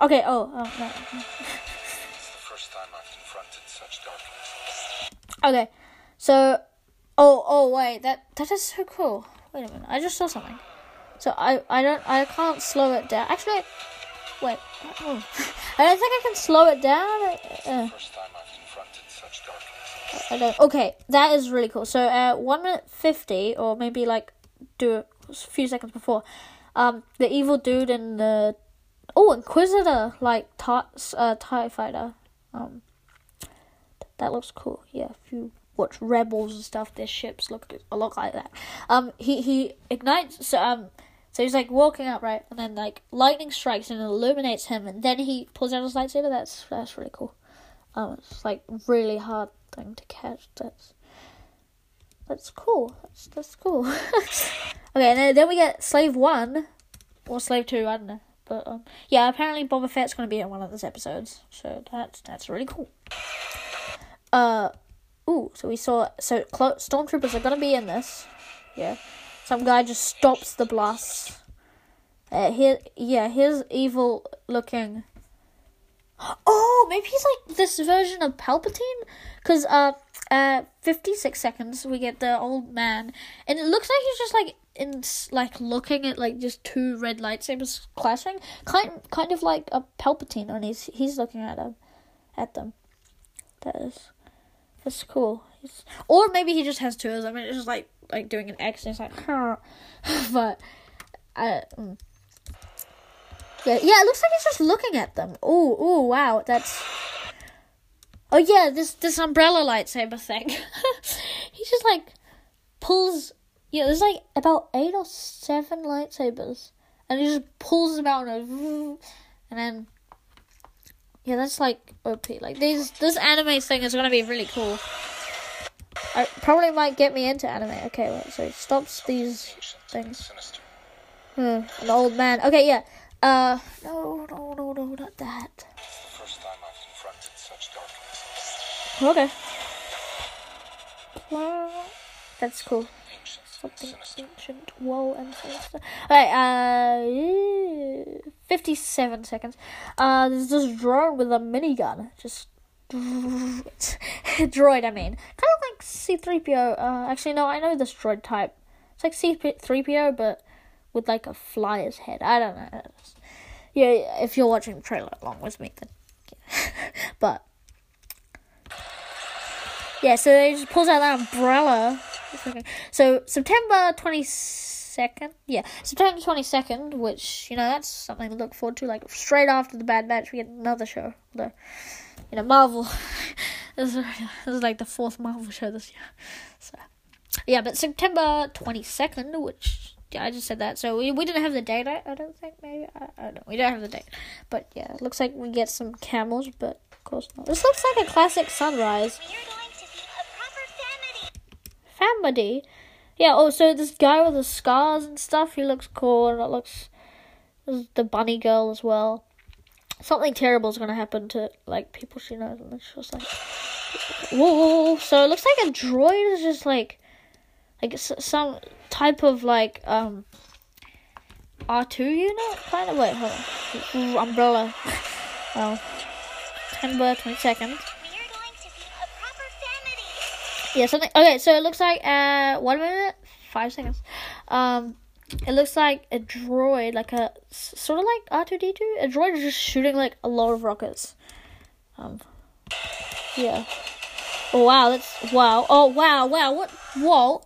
[SPEAKER 1] Okay. Oh. Oh. No. Okay. So. Oh. Oh. Wait. That. That is so cool. Wait a minute. I just saw something. So I. I don't. I can't slow it down. Actually. Wait. oh. I don't think I can slow it down. Uh,
[SPEAKER 4] I've confronted such darkness.
[SPEAKER 1] I don't. Okay, that is really cool. So, uh, one minute fifty, or maybe like do a few seconds before, um, the evil dude in the oh Inquisitor like tie uh, Tie Fighter, um, that looks cool. Yeah, if you watch Rebels and stuff, their ships look a lot like that. Um, he he ignites. So um. So he's like walking up, right, and then like lightning strikes and illuminates him, and then he pulls out his lightsaber. That's that's really cool. Um, it's like really hard thing to catch. That's that's cool. That's that's cool. okay, and then, then we get Slave One or Slave Two. I don't know, but um, yeah, apparently Boba Fett's gonna be in one of those episodes, so that's that's really cool. Uh, ooh, so we saw so clo- stormtroopers are gonna be in this. Yeah, some guy just stops the blast. Uh, here, yeah, here's evil looking. Oh, maybe he's like this version of Palpatine. Cause uh, uh, fifty six seconds we get the old man, and it looks like he's just like in like looking at like just two red lightsabers clashing, kind kind of like a Palpatine, and he's he's looking at them, at them. That is, that's cool. Or maybe he just has two of them. and it's just like like doing an X, and it's like, huh. but. Mm. Yeah, yeah, it looks like he's just looking at them. Oh, oh, wow, that's. Oh yeah, this this umbrella lightsaber thing. he just like pulls. Yeah, there's like about eight or seven lightsabers, and he just pulls them out and, and then. Yeah, that's like OP. Like these, this anime thing is gonna be really cool. I probably might get me into anime. Okay, wait, so it stops these things. Uh, an old man. Okay, yeah. Uh, no, no, no, no, not that. Okay. That's cool. Something ancient, woe, and sinister. Alright, uh, 57 seconds. Uh, there's this drone with a minigun. Just. droid, I mean. Kind of like C3PO. Uh, actually, no, I know this droid type. It's like C3PO, but with like a flyer's head. I don't know. It's- Yeah, if you're watching the trailer along with me, then. but. Yeah, so he just pulls out that umbrella. So September twenty second, yeah, September twenty second, which you know that's something to look forward to. Like straight after the Bad Batch, we get another show. The you know Marvel. this, is, this is like the fourth Marvel show this year. So yeah, but September twenty second, which yeah, I just said that. So we we didn't have the date. I, I don't think maybe I, I don't know. We don't have the date, but yeah, it looks like we get some camels, but of course not. This looks like a classic sunrise.
[SPEAKER 2] We're going to be a proper family.
[SPEAKER 1] family. Yeah, oh, so this guy with the scars and stuff, he looks cool, and it looks. There's the bunny girl as well. Something terrible is gonna happen to, like, people she knows, and it's just like. Whoa, so it looks like a droid is just like. Like, s- some type of, like, um. R2 unit? Kind of. Wait, hold on. Ooh, umbrella. Oh. September 22nd.
[SPEAKER 2] We are going to be a proper family.
[SPEAKER 1] Yeah, something. Okay, so it looks like uh one minute, five seconds. Um, it looks like a droid, like a sort of like R two D two. A droid is just shooting like a lot of rockets. Um, yeah. Oh wow, that's wow. Oh wow, wow. What? Whoa.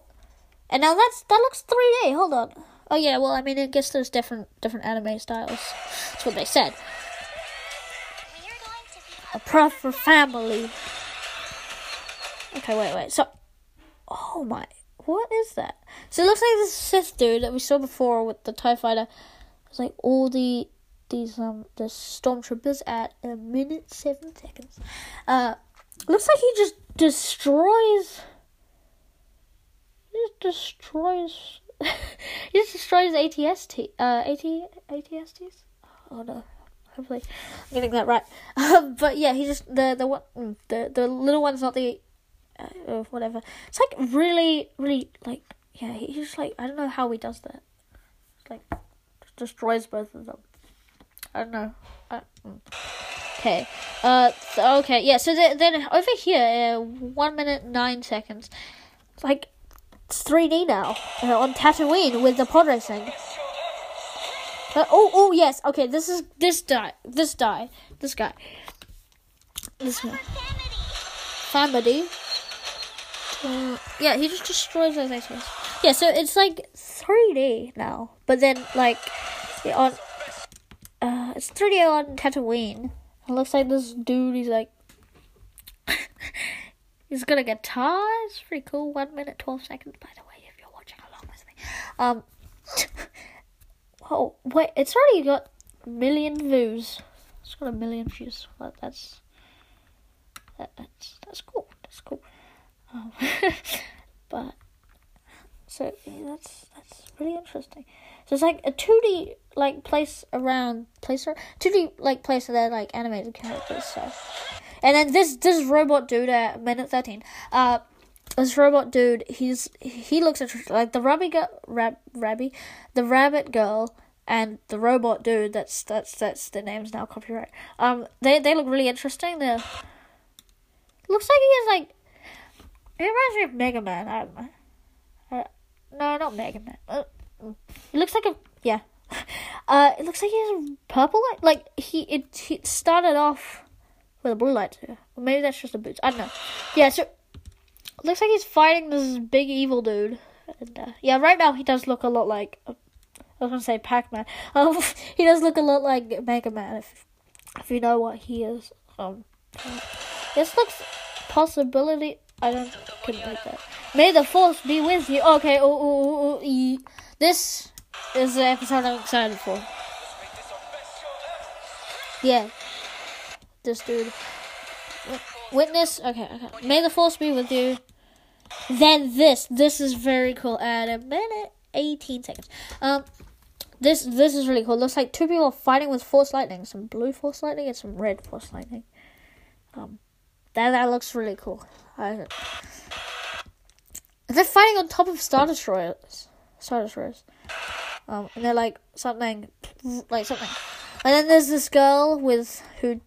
[SPEAKER 1] And now that's that looks three D. Hold on. Oh yeah. Well, I mean, I guess there's different different anime styles. That's what they said. A proper family. Okay, wait, wait. So, oh my, what is that? So it looks like this Sith dude that we saw before with the Tie Fighter. It's like all the these um the stormtroopers at a minute seven seconds. Uh, looks like he just destroys. He just destroys. he just destroys ATST. Uh, AT ATSTs. Oh no. Hopefully, I'm getting that right. Um, but yeah, he just the the one mm, the the little one's not the uh, whatever. It's like really really like yeah. He's just like I don't know how he does that. It's like just destroys both of them. I don't know. I, mm. Okay. Uh. so- okay. Yeah. So then, then over here, uh, one minute nine seconds. It's like it's 3D now uh, on Tatooine with the pod racing. Uh, oh, oh yes. Okay, this is this guy. This guy. This guy. This guy. Family. Uh, yeah, he just destroys those items. Yeah, so it's like 3D now, but then like on uh, it's 3D on Tatooine. It looks like this dude. He's like. He's got a guitar. It's pretty cool. One minute twelve seconds. By the way, if you're watching along with me, um, Oh wait, it's already got a million views. It's got a million views. Well, that's that, that's that's cool. That's cool. But so yeah, that's that's really interesting. So it's like a two D like place around place two D like place they're like animated characters. So and then this this robot dude at minute thirteen. Uh, this robot dude, he's he looks. Like the rabbit girl, rab, rabby, the rabbit girl, and the robot dude. That's that's that's their names now. Copyright. Um, they they look really interesting. They looks like he has like. It reminds me of Mega Man. I know. Uh, no, not Mega Man. Uh, It looks like a yeah. Uh, it looks like he has purple light. Like he it, he started off with a blue light too. Or maybe that's just a boots. I don't know. Yeah, so looks like he's fighting this big evil dude. And, uh, yeah, right now he does look a lot like uh, I was gonna say Pac Man. Um, he does look a lot like Mega Man if if you know what he is. Um, this looks possibility. I don't couldn't that. May the force be with you. Okay. Oh, oh, oh, oh, e- this is the episode I'm excited for. Yeah. This dude. Witness. Okay. Okay. May the force be with you. Then this. This is very cool. At a minute, eighteen seconds. Um. This this is really cool. looks like two people are fighting with force lightning. Some blue force lightning and some red force lightning. Um, that that looks really cool. I, they're fighting on top of star destroyers. Star destroyers. Um, and they're like something, like something. And then there's this girl with who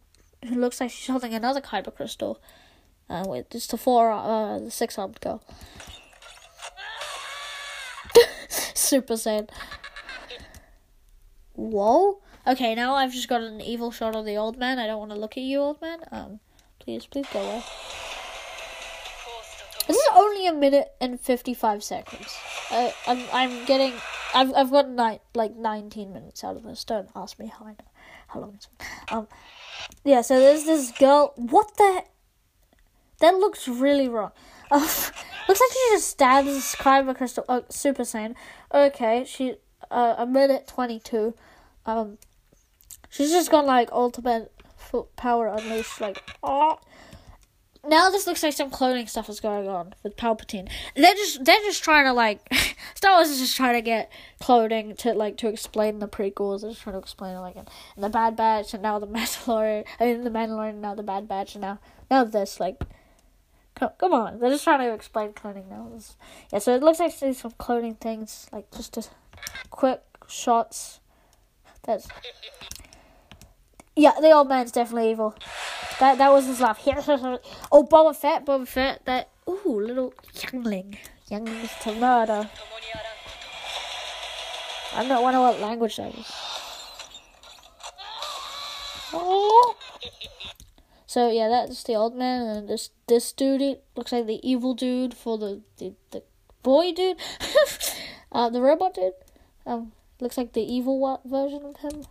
[SPEAKER 1] who looks like she's holding another kyber crystal. Uh, with just the four, uh, the six armed girl. Super Saiyan. Whoa. Okay, now I've just got an evil shot of the old man. I don't want to look at you, old man. Um, please, please go away. This is only a minute and fifty-five seconds. Uh, I'm I'm getting. I've I've got nine like nineteen minutes out of this. Don't ask me how I know how long it's been. Um, yeah. So there's this girl. What the? That looks really wrong. Uh, looks like she just stabs this Kyber crystal. Oh, Super Saiyan. Okay, she uh, a minute twenty-two. Um, she's just gone like ultimate power unleashed. Like, oh. Now this looks like some cloning stuff is going on with Palpatine. They're just they're just trying to like Star Wars is just trying to get cloning to like to explain the prequels. They're just trying to explain it like in the Bad Batch and now the Mandalorian. I mean the Mandalorian now the Bad Batch and now now this like. Come, come on, they're just trying to explain cloning now. Yeah, so it looks like there's some cloning things, like just a quick shots. That's yeah, the old man's definitely evil. That that was his laugh. oh, Boba Fett, Boba Fett. That ooh, little youngling, younglings to murder. I don't wonder what language that is. Oh. So yeah, that's the old man, and this this dude looks like the evil dude for the the, the boy dude, uh, the robot dude. Um, looks like the evil version of him,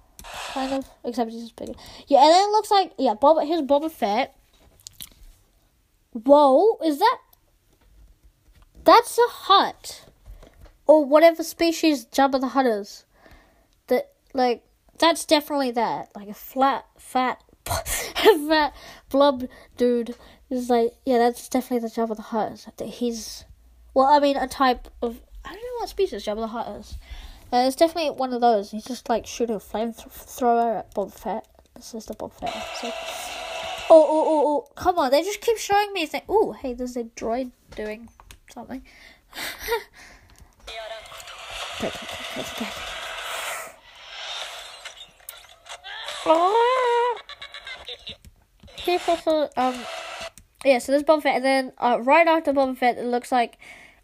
[SPEAKER 1] kind of, except he's bigger. Yeah, and then it looks like yeah, Boba. Here's Boba Fett. Whoa, is that? That's a Hutt, or whatever species Jabba the Hutt is. That like that's definitely that. Like a flat, fat, fat blob dude is like yeah, that's definitely the Jabba the Hutt. That he's well, I mean a type of I don't know what species Jabba the Hutt is. Uh, it's definitely one of those. He's just like shooting a flamethrower at Boba Fett. This is the Boba Fett episode. Oh, oh, oh, oh, come on. They just keep showing me things. Oh, hey, there's a droid doing something. okay, okay, okay, okay, um, yeah, so there's Boba Fett, and then uh, right after Boba Fett, it looks like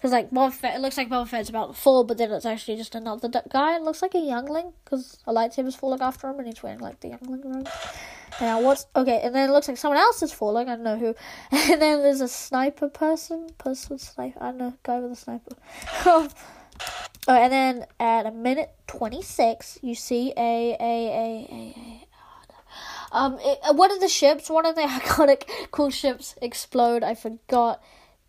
[SPEAKER 1] because like Boba Fett, it looks like Boba Fett's about to fall, but then it's actually just another d- guy. It looks like a youngling because a lightsaber's falling after him, and he's wearing like the youngling robe. Now what's okay? And then it looks like someone else is falling. I don't know who. And then there's a sniper person, person sniper. I don't know, guy with a sniper. oh, and then at a minute twenty six, you see a a a a. a um, it, one of the ships, one of the iconic cool ships, explode. I forgot.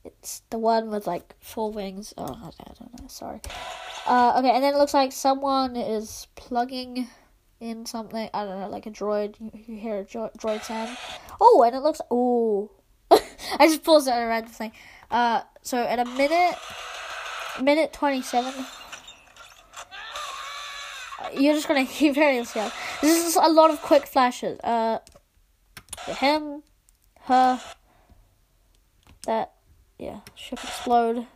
[SPEAKER 1] It's the one with like four wings. Oh, I, don't know. Sorry. Uh, okay, and then it looks like someone is plugging in something. I don't know, like a droid. You, hear a dro- droid sound. Oh, and it looks. Oh, I just paused it at a random thing. Uh, so at a minute, minute twenty-seven. You're just gonna keep hearing this again. This is a lot of quick flashes. Uh, him, her, that, yeah, ship explode.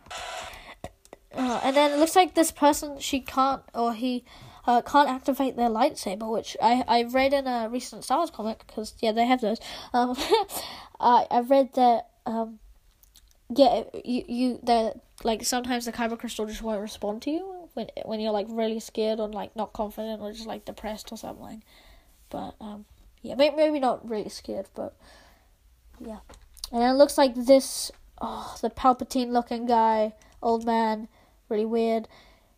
[SPEAKER 1] Uh, and then it looks like this person, she can't, or he, uh, can't activate their lightsaber, which I, I read in a recent Star Wars comic, because, yeah, they have those. Um, I, I read that, um, yeah, you, you, that, like, sometimes the Kyber Crystal just won't respond to you when when you're like really scared or like not confident or just like depressed or something. But um, yeah, maybe maybe not really scared, but yeah. And it looks like this. Oh, the Palpatine looking guy, old man, really weird.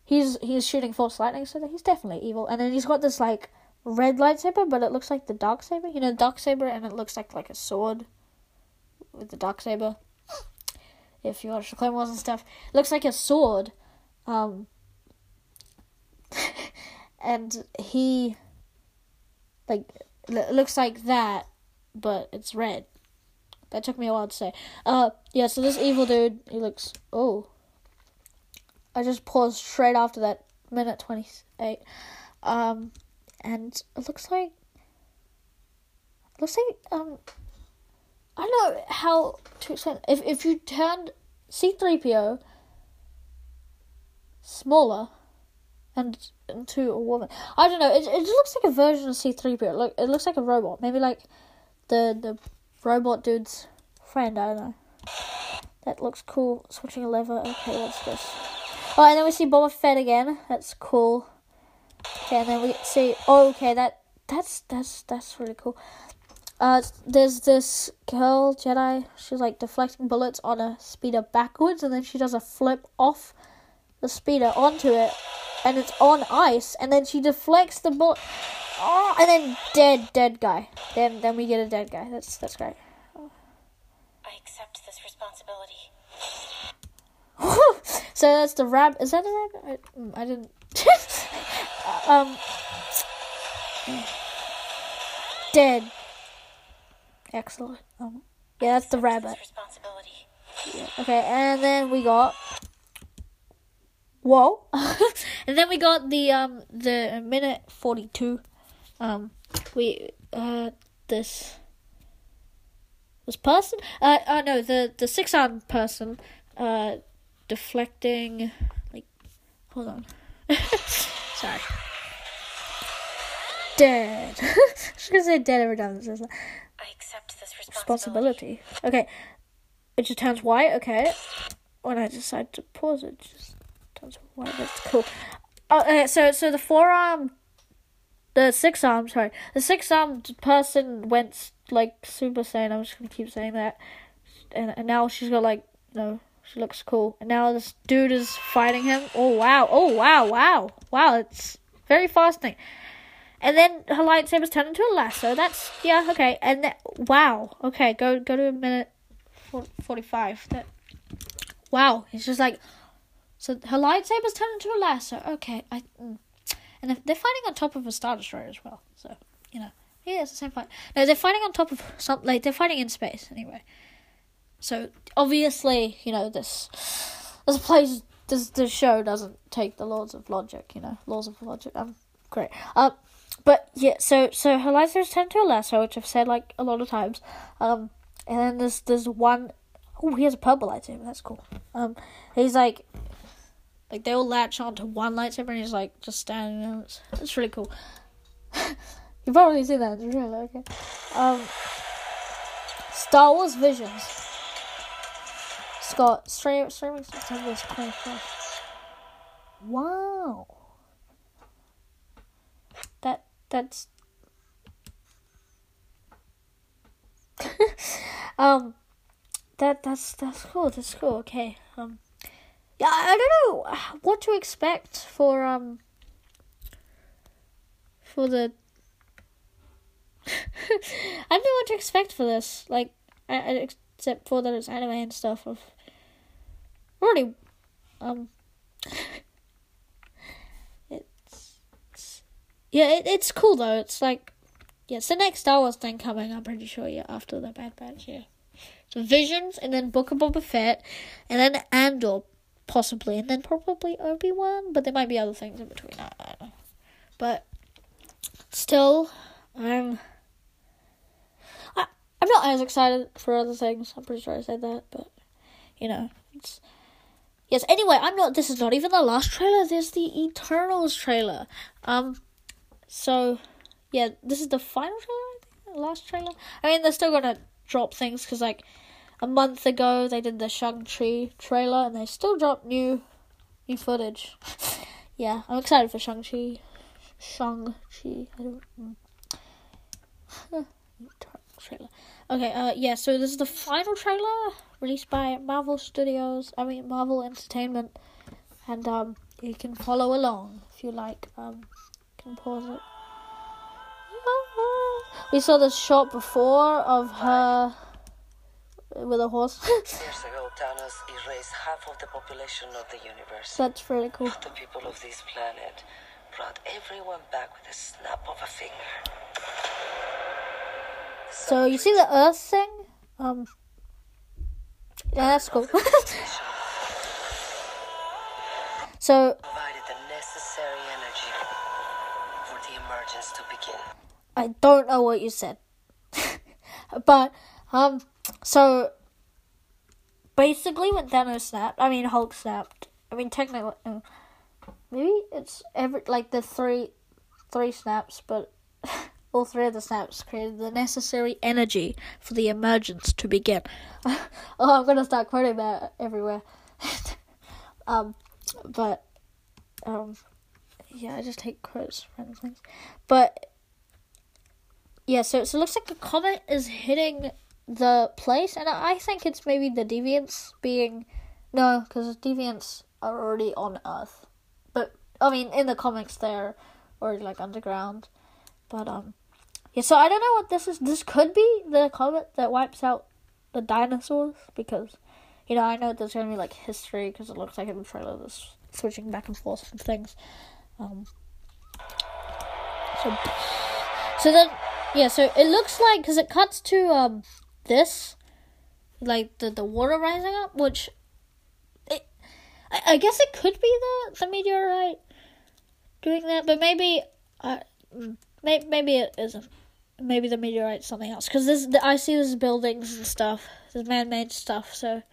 [SPEAKER 1] He's he's shooting force lightning, so he's definitely evil. And then he's got this like red lightsaber, but it looks like the dark saber. You know, dark saber, and it looks like like a sword with the dark saber. If you watch the Clone Wars and stuff, it looks like a sword. Um, and he like looks like that, but it's red. That took me a while to say. Uh, yeah. So this evil dude, he looks. Oh, I just paused straight after that minute twenty eight. Um, and it looks like. Looks like um. I don't know how to explain. If if you turned C three PO smaller and into a woman. I don't know. It it looks like a version of C three PO. Look, it looks like a robot. Maybe like the the robot dude's friend. I don't know. That looks cool. Switching a lever. Okay, what's this? Oh, and then we see Boba Fett again. That's cool. Okay, and then we see. Oh, okay, that that's that's that's really cool. Uh, there's this girl Jedi. She's like deflecting bullets on a speeder backwards, and then she does a flip off the speeder onto it, and it's on ice, and then she deflects the bullet. Oh, and then dead, dead guy. Then then we get a dead guy. That's that's great.
[SPEAKER 2] I accept this responsibility.
[SPEAKER 1] so that's the rab. Is that a rabbit? I, mm, I didn't. um. Dead. Excellent. Um, yeah, that's the rabbit.
[SPEAKER 2] Responsibility.
[SPEAKER 1] Okay, and then we got. Whoa! and then we got the um the minute forty two. Um, we uh this this person uh uh no the the six armed person uh deflecting like hold on. Sorry. Dead. I was gonna say dead every time. This is
[SPEAKER 2] I accept this responsibility.
[SPEAKER 1] responsibility. Okay. It just turns white okay. When I decide to pause it just that's cool. Oh okay so so the forearm the six arm sorry the six armed person went like super saiyan I'm just gonna keep saying that. And, and now she's got like no she looks cool. And now this dude is fighting him. Oh wow. Oh wow wow. Wow it's very fascinating. And then her lightsaber's turned into a lasso. That's yeah okay. And th- wow. Okay go go to a minute 45 that wow. It's just like so her lightsaber's turned into a lasso okay i mm. and they're, fighting on top of a star destroyer as well so you know yeah it's the same fight no they're fighting on top of some like they're fighting in space anyway so obviously, you know this this place this this show doesn't take the laws of logic, you know laws of logic. Um, great. Um, but yeah, so so her lightsaber's turned to a lasso, which I've said like a lot of times. Um, and then there's there's one oh he has a purple lightsaber. That's cool. Um, he's like like they all latch onto one lightsaber, and he's like just standing there. It's, it's really cool. You've probably seen that. It's really okay. Um, Star Wars Visions. Scott, stream, streaming September is 21st. Wow. That, that's. um, that, that's, that's cool, that's cool, okay. Um, I don't know what to expect for, um, for the. I don't know what to expect for this. Like, I, I, except for that it's anime and stuff. I've already, um, it's, it's yeah, it, it's cool though. It's like, yeah, it's the next Star Wars thing coming. I'm pretty sure. Yeah, after the Bad Batch. Yeah, so Visions, and then Book of Boba Fett, and then Andor, possibly, and then probably Obi Wan. But there might be other things in between. I, don't know. But still, I'm. I, I'm not as excited for other things. I'm pretty sure I said that, but you know, it's yes. Anyway, I'm not. This is not even the last trailer. There's the Eternals trailer. Um, so yeah, this is the final trailer. I think, the last trailer. I mean, they're still gonna drop things because like a month ago they did the Shang Chi trailer and they still dropped new new footage. yeah, I'm excited for Shang Chi. Shang Chi. I don't. Mm. trailer. Okay. Uh. Yeah. So this is the final trailer released by Marvel Studios. I mean Marvel Entertainment, and um, you can follow along if you like. Um, you can pause it. We saw this shot before of her with a horse.
[SPEAKER 6] Years ago, Thanos erased half of the population of the universe.
[SPEAKER 1] That's really cool.
[SPEAKER 6] The people of this planet brought everyone back with a snap of a finger.
[SPEAKER 1] So you see the Earth thing? Um. Yeah, that's cool. so
[SPEAKER 6] provided the necessary energy for the emergence to begin.
[SPEAKER 1] I don't know what you said, but um. So basically, when Thanos snapped, I mean Hulk snapped. I mean technically, uh, maybe it's every like the three, three snaps, but all three of the snaps created the necessary energy for the emergence to begin. oh, I'm gonna start quoting that everywhere. um, but um, yeah, I just hate quotes random things. But yeah, so so it looks like the comet is hitting the place, and I think it's maybe the deviants being no, because deviants are already on Earth. But I mean, in the comics, they're already like underground. But um, yeah. So I don't know what this is. This could be the comet that wipes out the dinosaurs because you know I know there's gonna be like history because it looks like in the trailer there's switching back and forth and things. Um. So, so then yeah. So it looks like because it cuts to um this, like the the water rising up, which it, I, I guess it could be the the meteorite doing that, but maybe uh, maybe, maybe it isn't. Maybe the meteorite's something else because this I see this buildings and stuff, this man-made stuff. So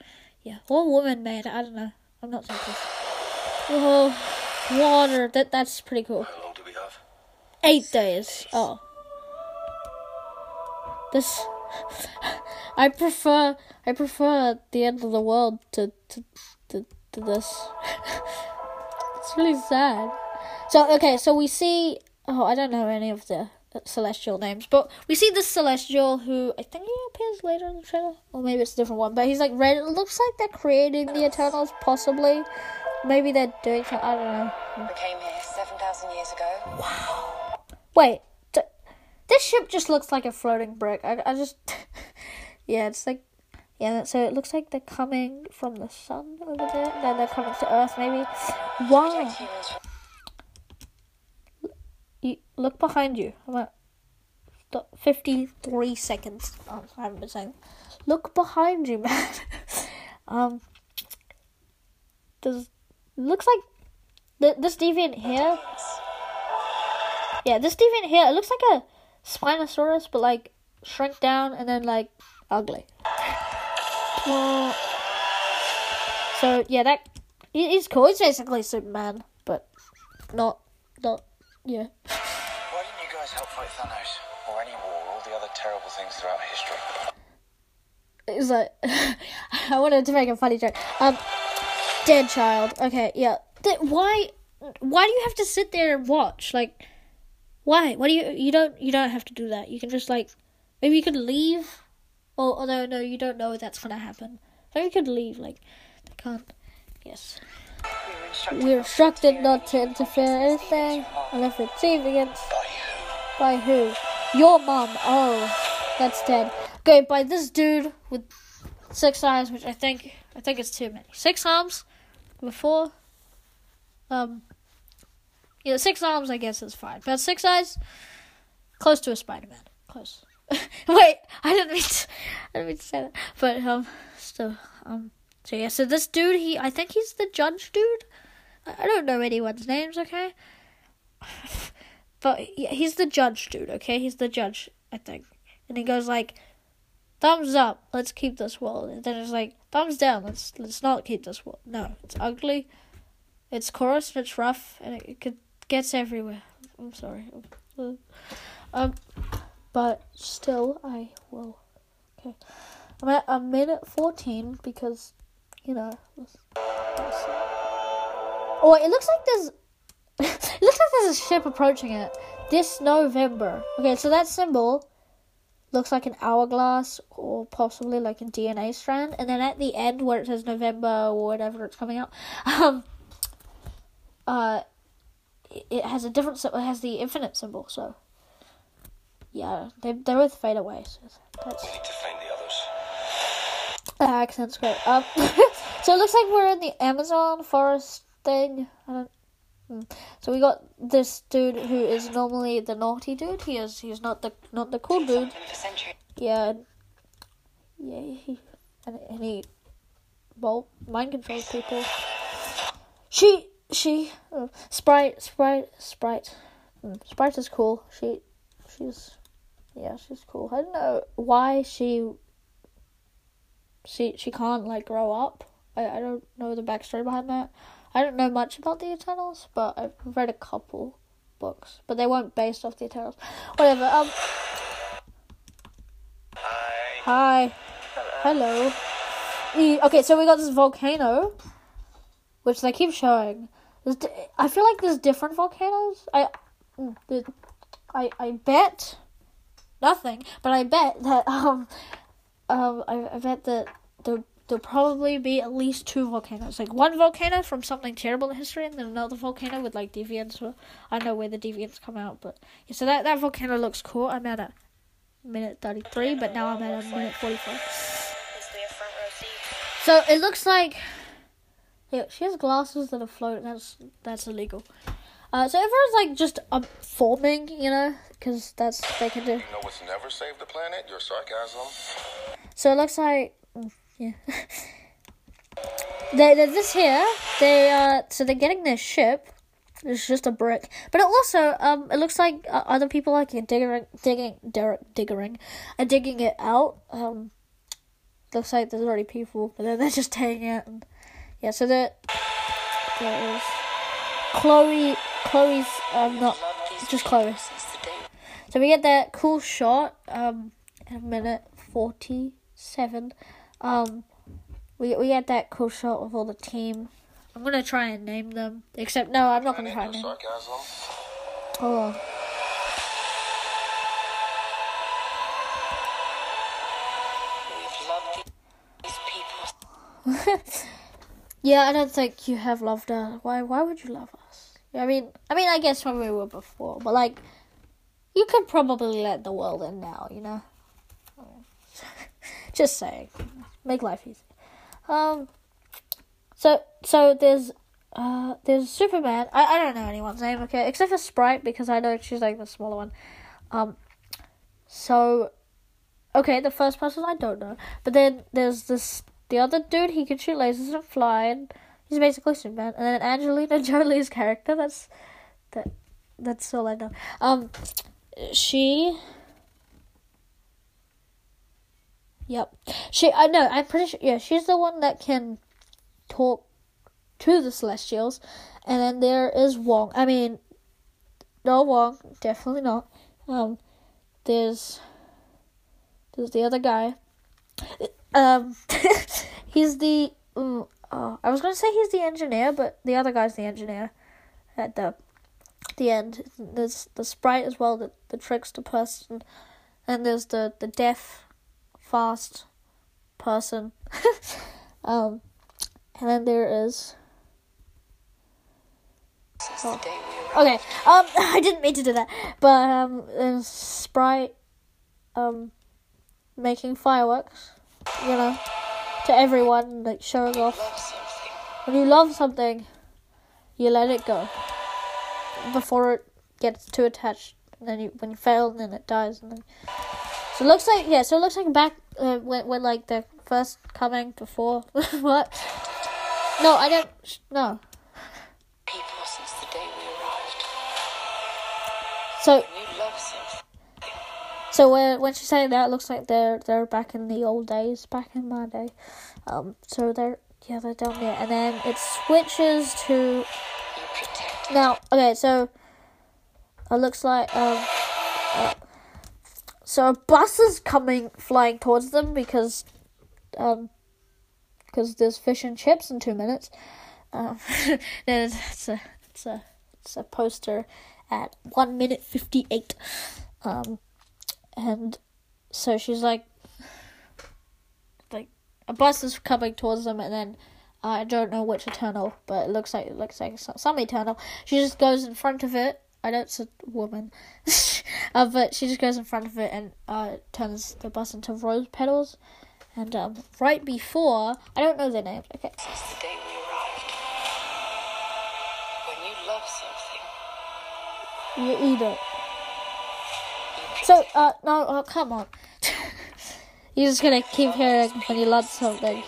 [SPEAKER 1] yeah, or woman-made. I don't know. I'm not sure. Whoa, water. That that's pretty cool.
[SPEAKER 4] How long do we have?
[SPEAKER 1] Eight days. Oh. This I prefer I prefer the end of the world to to to, to this. it's really sad. So okay, so we see oh I don't know any of the celestial names, but we see this celestial who I think he appears later in the trailer, or maybe it's a different one. But he's like red. It looks like they're creating the Eternals, possibly. Maybe they're doing. something. I don't know.
[SPEAKER 6] We came here 7,000 years ago.
[SPEAKER 1] Wow. Wait, this ship just looks like a floating brick. I, I just, yeah, it's like, yeah. So it looks like they're coming from the sun over there. Then they're coming to Earth, maybe.
[SPEAKER 6] From
[SPEAKER 1] You look behind you. I'm at fifty-three seconds. Oh, I haven't been saying. Look behind you, man. um, does looks like th- this deviant here. Yeah, this deviant here. It looks like a Spinosaurus, but like shrink down and then like ugly. Well, so yeah, that he- he's cool. He's basically Superman, but not not yeah.
[SPEAKER 4] Why didn't you guys help fight Thanos? Or any war, or all the other terrible things throughout history?
[SPEAKER 1] It's like I wanted to make a funny joke. Um, dead child. Okay, yeah. Th- why? Why do you have to sit there and watch? Like, why? Why do you? You don't. You don't have to do that. You can just like, maybe you could leave. Or although no, you don't know that's gonna happen. Maybe you could leave. Like, they can't. Yes.
[SPEAKER 6] we were instructed.
[SPEAKER 1] Not to interfere in anything unless.
[SPEAKER 4] By who?
[SPEAKER 1] By who? Your mom. Oh, that's dead. Okay, by this dude with six arms, which I think I think it's too many. Six arms before. Um. Yeah, six arms I guess is fine, but six eyes, close to a Spider-Man. Close. Wait, I didn't mean to, I didn't mean to say that, but um, still um. So yeah, so this dude, he I think he's the judge dude. I I don't know anyone's names, okay. But yeah, he's the judge, dude. Okay, he's the judge, I think. And he goes like, "Thumbs up, let's keep this world." And then it's like, "Thumbs down, let's let's not keep this world." No, it's ugly, it's coarse, and it's rough, and it, it could, gets everywhere. I'm sorry. Um, but still, I will. Okay, I'm at a minute fourteen because, you know. let's- let's. Oh, it looks like there's it looks like there's a ship approaching it this November. Okay, so that symbol looks like an hourglass or possibly like a DNA strand, and then at the end where it says November or whatever it's coming out, um, uh, it- has a different. sy- It has the infinite symbol. So, yeah, they they both fade away. So that's
[SPEAKER 5] We need to find the others.
[SPEAKER 1] that accent's great. Um, so it looks like we're in the Amazon forest thing. I don't. hmm. So we got this dude who is normally the naughty dude. He is. He's not the not the cool dude. Yeah. Yeah. He and, and he, well, mind controls people. She she uh, Sprite Sprite Sprite. Hmm, Sprite is cool. She she's yeah she's cool. I don't know why she she she can't like grow up. I, I don't know the backstory behind that. I don't know much about the Eternals, but I've read a couple books, but they weren't based off the Eternals. Whatever. Um. Hi. Hello. E- Okay, so we got this volcano, which they keep showing. I feel like there's different volcanoes. I, the- I, I bet nothing, but I bet that um, um, I, I bet that there there'll probably be at least two volcanoes. Like one volcano from something terrible in history, and then another volcano with like deviants. I don't know where the deviants come out, but yeah. So that that volcano looks cool. I'm at a minute thirty three, but now I'm at a minute forty four.
[SPEAKER 2] Basically a front row seat.
[SPEAKER 1] So it looks like yeah, she has glasses that are floating. That's that's illegal. Uh, so everyone's like just um, forming, you know, because that's they can do.
[SPEAKER 4] You know what's never saved the planet? Your sarcasm.
[SPEAKER 1] So it looks like mm, yeah. they they're this here. They uh so they're getting their ship. It's just a brick, but it also um it looks like uh, other people like are digging digging Derek digging, are digging it out. Um, looks like there's already people, but then they're just taking it. And, yeah, so that there. Chloe, Chloe's um not just Chloe.
[SPEAKER 6] the
[SPEAKER 1] So we get that cool shot um in a minute forty seven. Um we we get that cool shot of all the team. I'm gonna try and name them. Except no, I'm not gonna try and name.
[SPEAKER 4] sarcasm.
[SPEAKER 1] Hold on.
[SPEAKER 6] we've loved these people
[SPEAKER 1] Yeah, I don't think you have loved us. Why why would you love us? I mean I mean I guess when we were before, but like you could probably let the world in now, you know? Just saying. Make life easy. Um so so there's uh there's Superman. I, I don't know anyone's name, okay, except for Sprite because I know she's like the smaller one. Um so okay, the first person I don't know. But then there's this the other dude he can shoot lasers and fly and he's basically Superman. And then Angelina Jolie's character, that's that that's all I know. Um she Yep. She I know, I'm pretty sure yeah, she's the one that can talk to the Celestials. And then there is Wong. I mean no Wong, definitely not. Um there's there's the other guy. Um, he's the. oh, I was gonna say he's the engineer, but the other guy's the engineer. At the, the end, there's the sprite as well, the the trickster person, and there's the the deaf, fast, person. um, and then there is. Oh. Okay, um, I didn't mean to do that, but um, there's Sprite, um, making fireworks, you know, to everyone, like showing off. When you love something, you let it go before it gets too attached. And then you, when you fail, then it dies. And then so it looks like yeah. So it looks like back uh, when when like the first coming before what? No, I don't. No.
[SPEAKER 6] People since the day we arrived.
[SPEAKER 1] So
[SPEAKER 6] We love something.
[SPEAKER 1] So when when she's saying that, it looks like they're they're back in the old days, back in my day. Um, so they're yeah they're down there, and then it switches to now. Okay, so it looks like um, uh, so a bus is coming flying towards them because um because there's fish and chips in two minutes. Um, no, it's a it's a it's a poster at one minute fifty eight, um, and so she's like, like a bus is coming towards them, and then uh, I don't know which eternal, but it looks like it looks like some, some eternal. She just goes in front of it. I know it's a woman, uh, but she just goes in front of it and uh, turns the bus into rose petals. And um, right before, I don't know their names. Okay,
[SPEAKER 6] Since the day we arrived. When you love something,
[SPEAKER 1] you eat it. So, uh, no, oh, come on. You're just gonna keep hearing when you love something,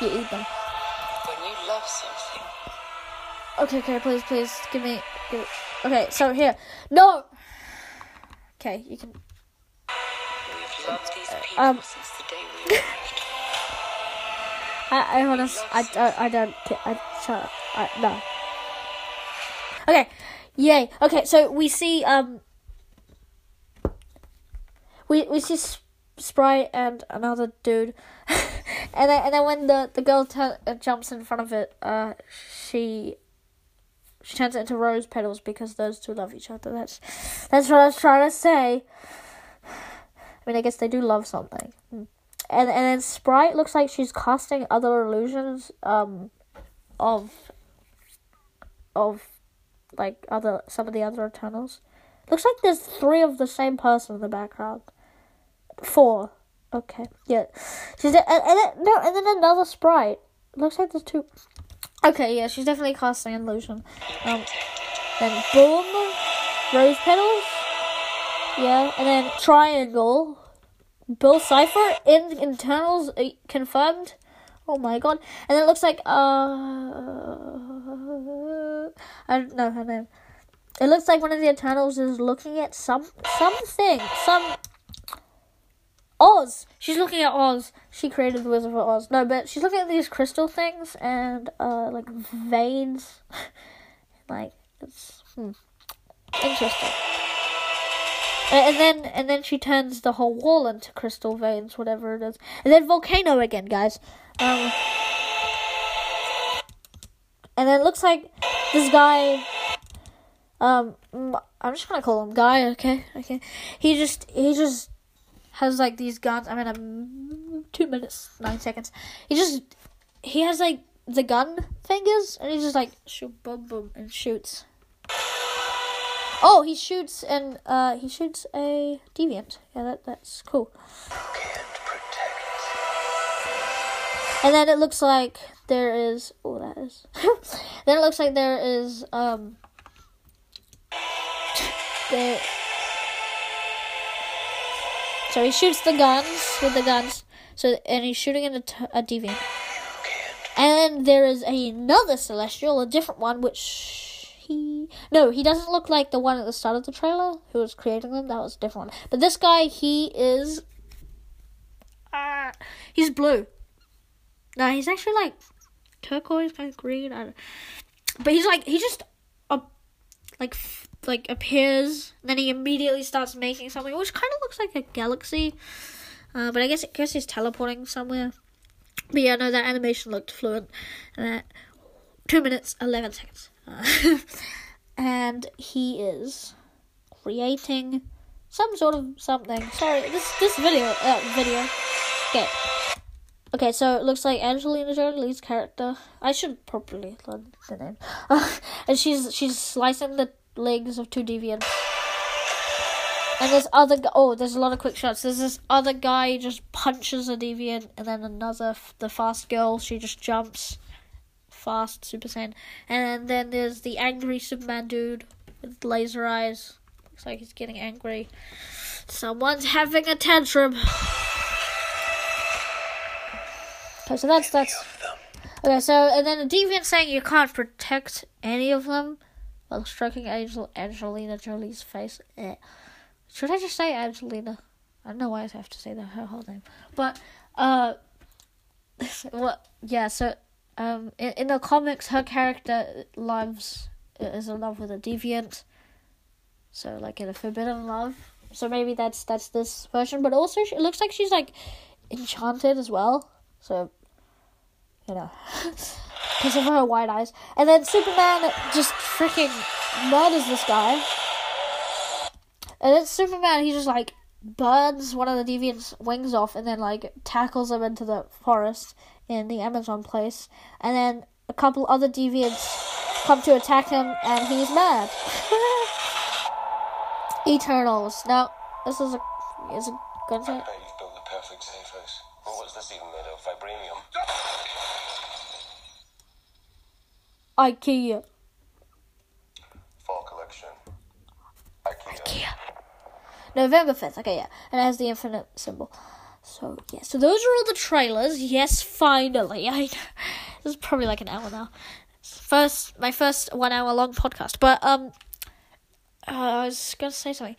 [SPEAKER 1] you eat them.
[SPEAKER 6] when you love something,
[SPEAKER 1] Okay, okay, please, please, give me. Give, okay, so here. No! Okay, you can.
[SPEAKER 6] we've loved these people
[SPEAKER 1] um,
[SPEAKER 6] since the day we arrived.
[SPEAKER 1] I, I honest, I, I, I don't, I, shut up. I, no. Okay, yay. Okay, so we see, um, we, we see Sprite and another dude, and then, and then when the, the girl tur- uh, jumps in front of it, uh, she, she turns it into rose petals because those two love each other. That's, that's what I was trying to say. I mean, I guess they do love something. And and then Sprite looks like she's casting other illusions um of of like other some of the other Eternals. Looks like there's three of the same person in the background. Four. Okay. Yeah. She's de- and, and then, no and then another Sprite. Looks like there's two. Okay, yeah, she's definitely casting an illusion. Um, then boom, rose petals. Yeah, and then triangle. Bill Cipher in Eternals uh, confirmed. Oh my god! And it looks like uh, I don't know her name. It looks like one of the Eternals is looking at some something, some Oz. She's looking at Oz. She created the Wizard of Oz. No, but she's looking at these crystal things and uh, like veins. like it's hmm, interesting. And then and then she turns the whole wall into crystal veins, whatever it is. And then volcano again, guys. Um, and then it looks like this guy. Um, I'm just gonna call him guy. Okay, okay. He just he just has like these guns. I mean, um, two minutes nine seconds. He just he has like the gun fingers, and he just like shoot boom boom and shoots. Oh, he shoots and uh he shoots a deviant. Yeah, that that's cool. And then it looks like there is oh that is. then it looks like there is um there So he shoots the guns with the guns. So and he's shooting at a, t- a deviant. And there is another celestial, a different one, which he no, he doesn't look like the one at the start of the trailer who was creating them. That was a different one. But this guy, he is. Uh, he's blue. No, he's actually like turquoise, kind of green. I don't, but he's like he just uh, like like appears, then he immediately starts making something, which kind of looks like a galaxy. Uh, but I guess I guess he's teleporting somewhere. But yeah, no, that animation looked fluent. Uh, two minutes eleven seconds, uh, and he is creating some sort of something. Sorry, this this video uh, video. Okay. Okay, so it looks like Angelina Jolie's character. I should probably learn the name. and she's she's slicing the legs of two deviants. And this other oh, there's a lot of quick shots. There's this other guy just punches a deviant, and then another the fast girl. She just jumps fast, Super Saiyan. And then there's the angry Superman dude with laser eyes. Looks like he's getting angry. Someone's having a tantrum. Okay, so that's that's. Okay, so and then a deviant saying you can't protect any of them while stroking Angel Angelina Jolie's face. Eh. Should I just say Angelina? I don't know why I have to say that her whole name, but uh, well, yeah. So um, in, in the comics, her character loves is in love with a deviant. So like in a forbidden love. So maybe that's that's this version, but also she, it looks like she's like enchanted as well. So, you know. because of her white eyes. And then Superman just freaking murders this guy. And then Superman, he just like burns one of the deviants' wings off and then like tackles him into the forest in the Amazon place. And then a couple other deviants come to attack him and he's mad. Eternals. Now, this is a is a good
[SPEAKER 5] I bet you've built the perfect safe house. Well, what's this even made of? Vibranium?
[SPEAKER 1] IKEA.
[SPEAKER 5] Fall collection. IKEA.
[SPEAKER 1] November 5th. Okay, yeah. And it has the infinite symbol. So, yeah. So, those are all the trailers. Yes, finally. I, this is probably like an hour now. First, my first one hour long podcast. But, um, uh, I was going to say something.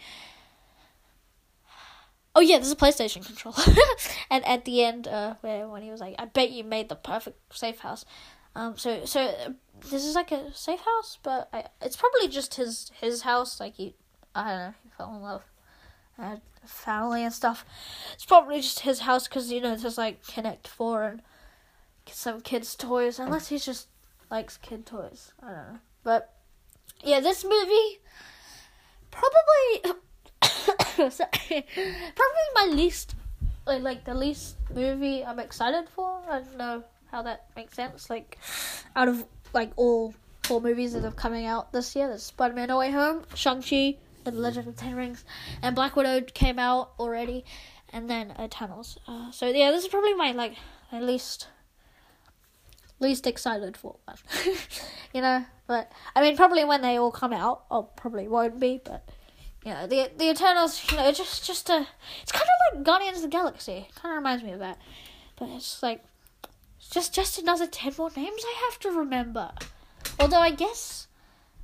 [SPEAKER 1] Oh, yeah, there's a PlayStation controller. and at the end, uh, where when he was like, I bet you made the perfect safe house. Um, so, so this is like a safe house, but I, it's probably just his his house. Like he, I don't know, he fell in love, had family and stuff. It's probably just his house because you know there's like Connect Four and some kids' toys. Unless he just likes kid toys, I don't know. But yeah, this movie probably probably my least like, like the least movie I'm excited for. I don't know how that makes sense. Like out of like all four movies that are coming out this year, there's Spider-Man: No Way Home, Shang-Chi, and The Legend of Ten Rings, and Black Widow came out already, and then Eternals. Uh, so yeah, this is probably my like at least least excited for one. you know, but I mean, probably when they all come out, I probably won't be, but. Know, the the Eternals, you know, just just a, it's kind of like Guardians of the Galaxy. Kind of reminds me of that, but it's like just just another ten more names I have to remember. Although I guess,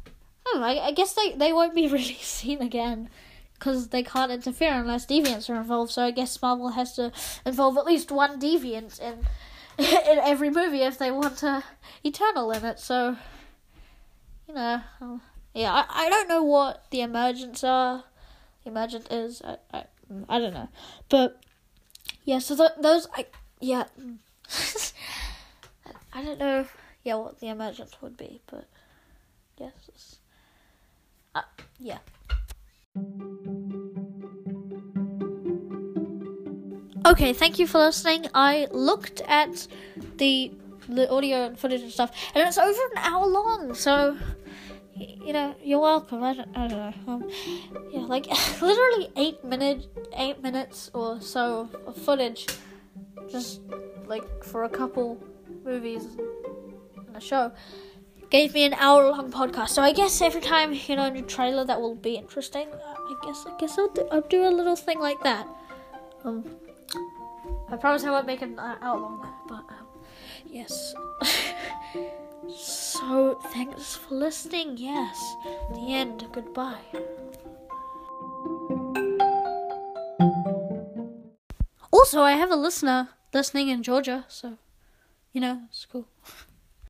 [SPEAKER 1] I don't know. I, I guess they they won't be really seen again because they can't interfere unless deviants are involved. So I guess Marvel has to involve at least one deviant in in every movie if they want a Eternal in it. So you know, um, yeah, I, I don't know what the emergents are. The Emergent is I I, I don't know, but yeah. So th- those I yeah. I don't know, yeah, what the emergence would be, but yes, uh, yeah. Okay, thank you for listening. I looked at the the audio and footage and stuff, and it's over an hour long. So, you know, you're welcome. I don't, I don't know. Um, yeah, like literally eight minute, eight minutes or so of footage, just like for a couple movies and a show, gave me an hour long podcast. So I guess every time you know a new trailer that will be interesting, I guess I guess I'll do, I'll do a little thing like that. Um, I promise I won't make an hour long, but um, yes. so thanks for listening. Yes, the end. Goodbye. Also, I have a listener listening in Georgia, so you know it's cool.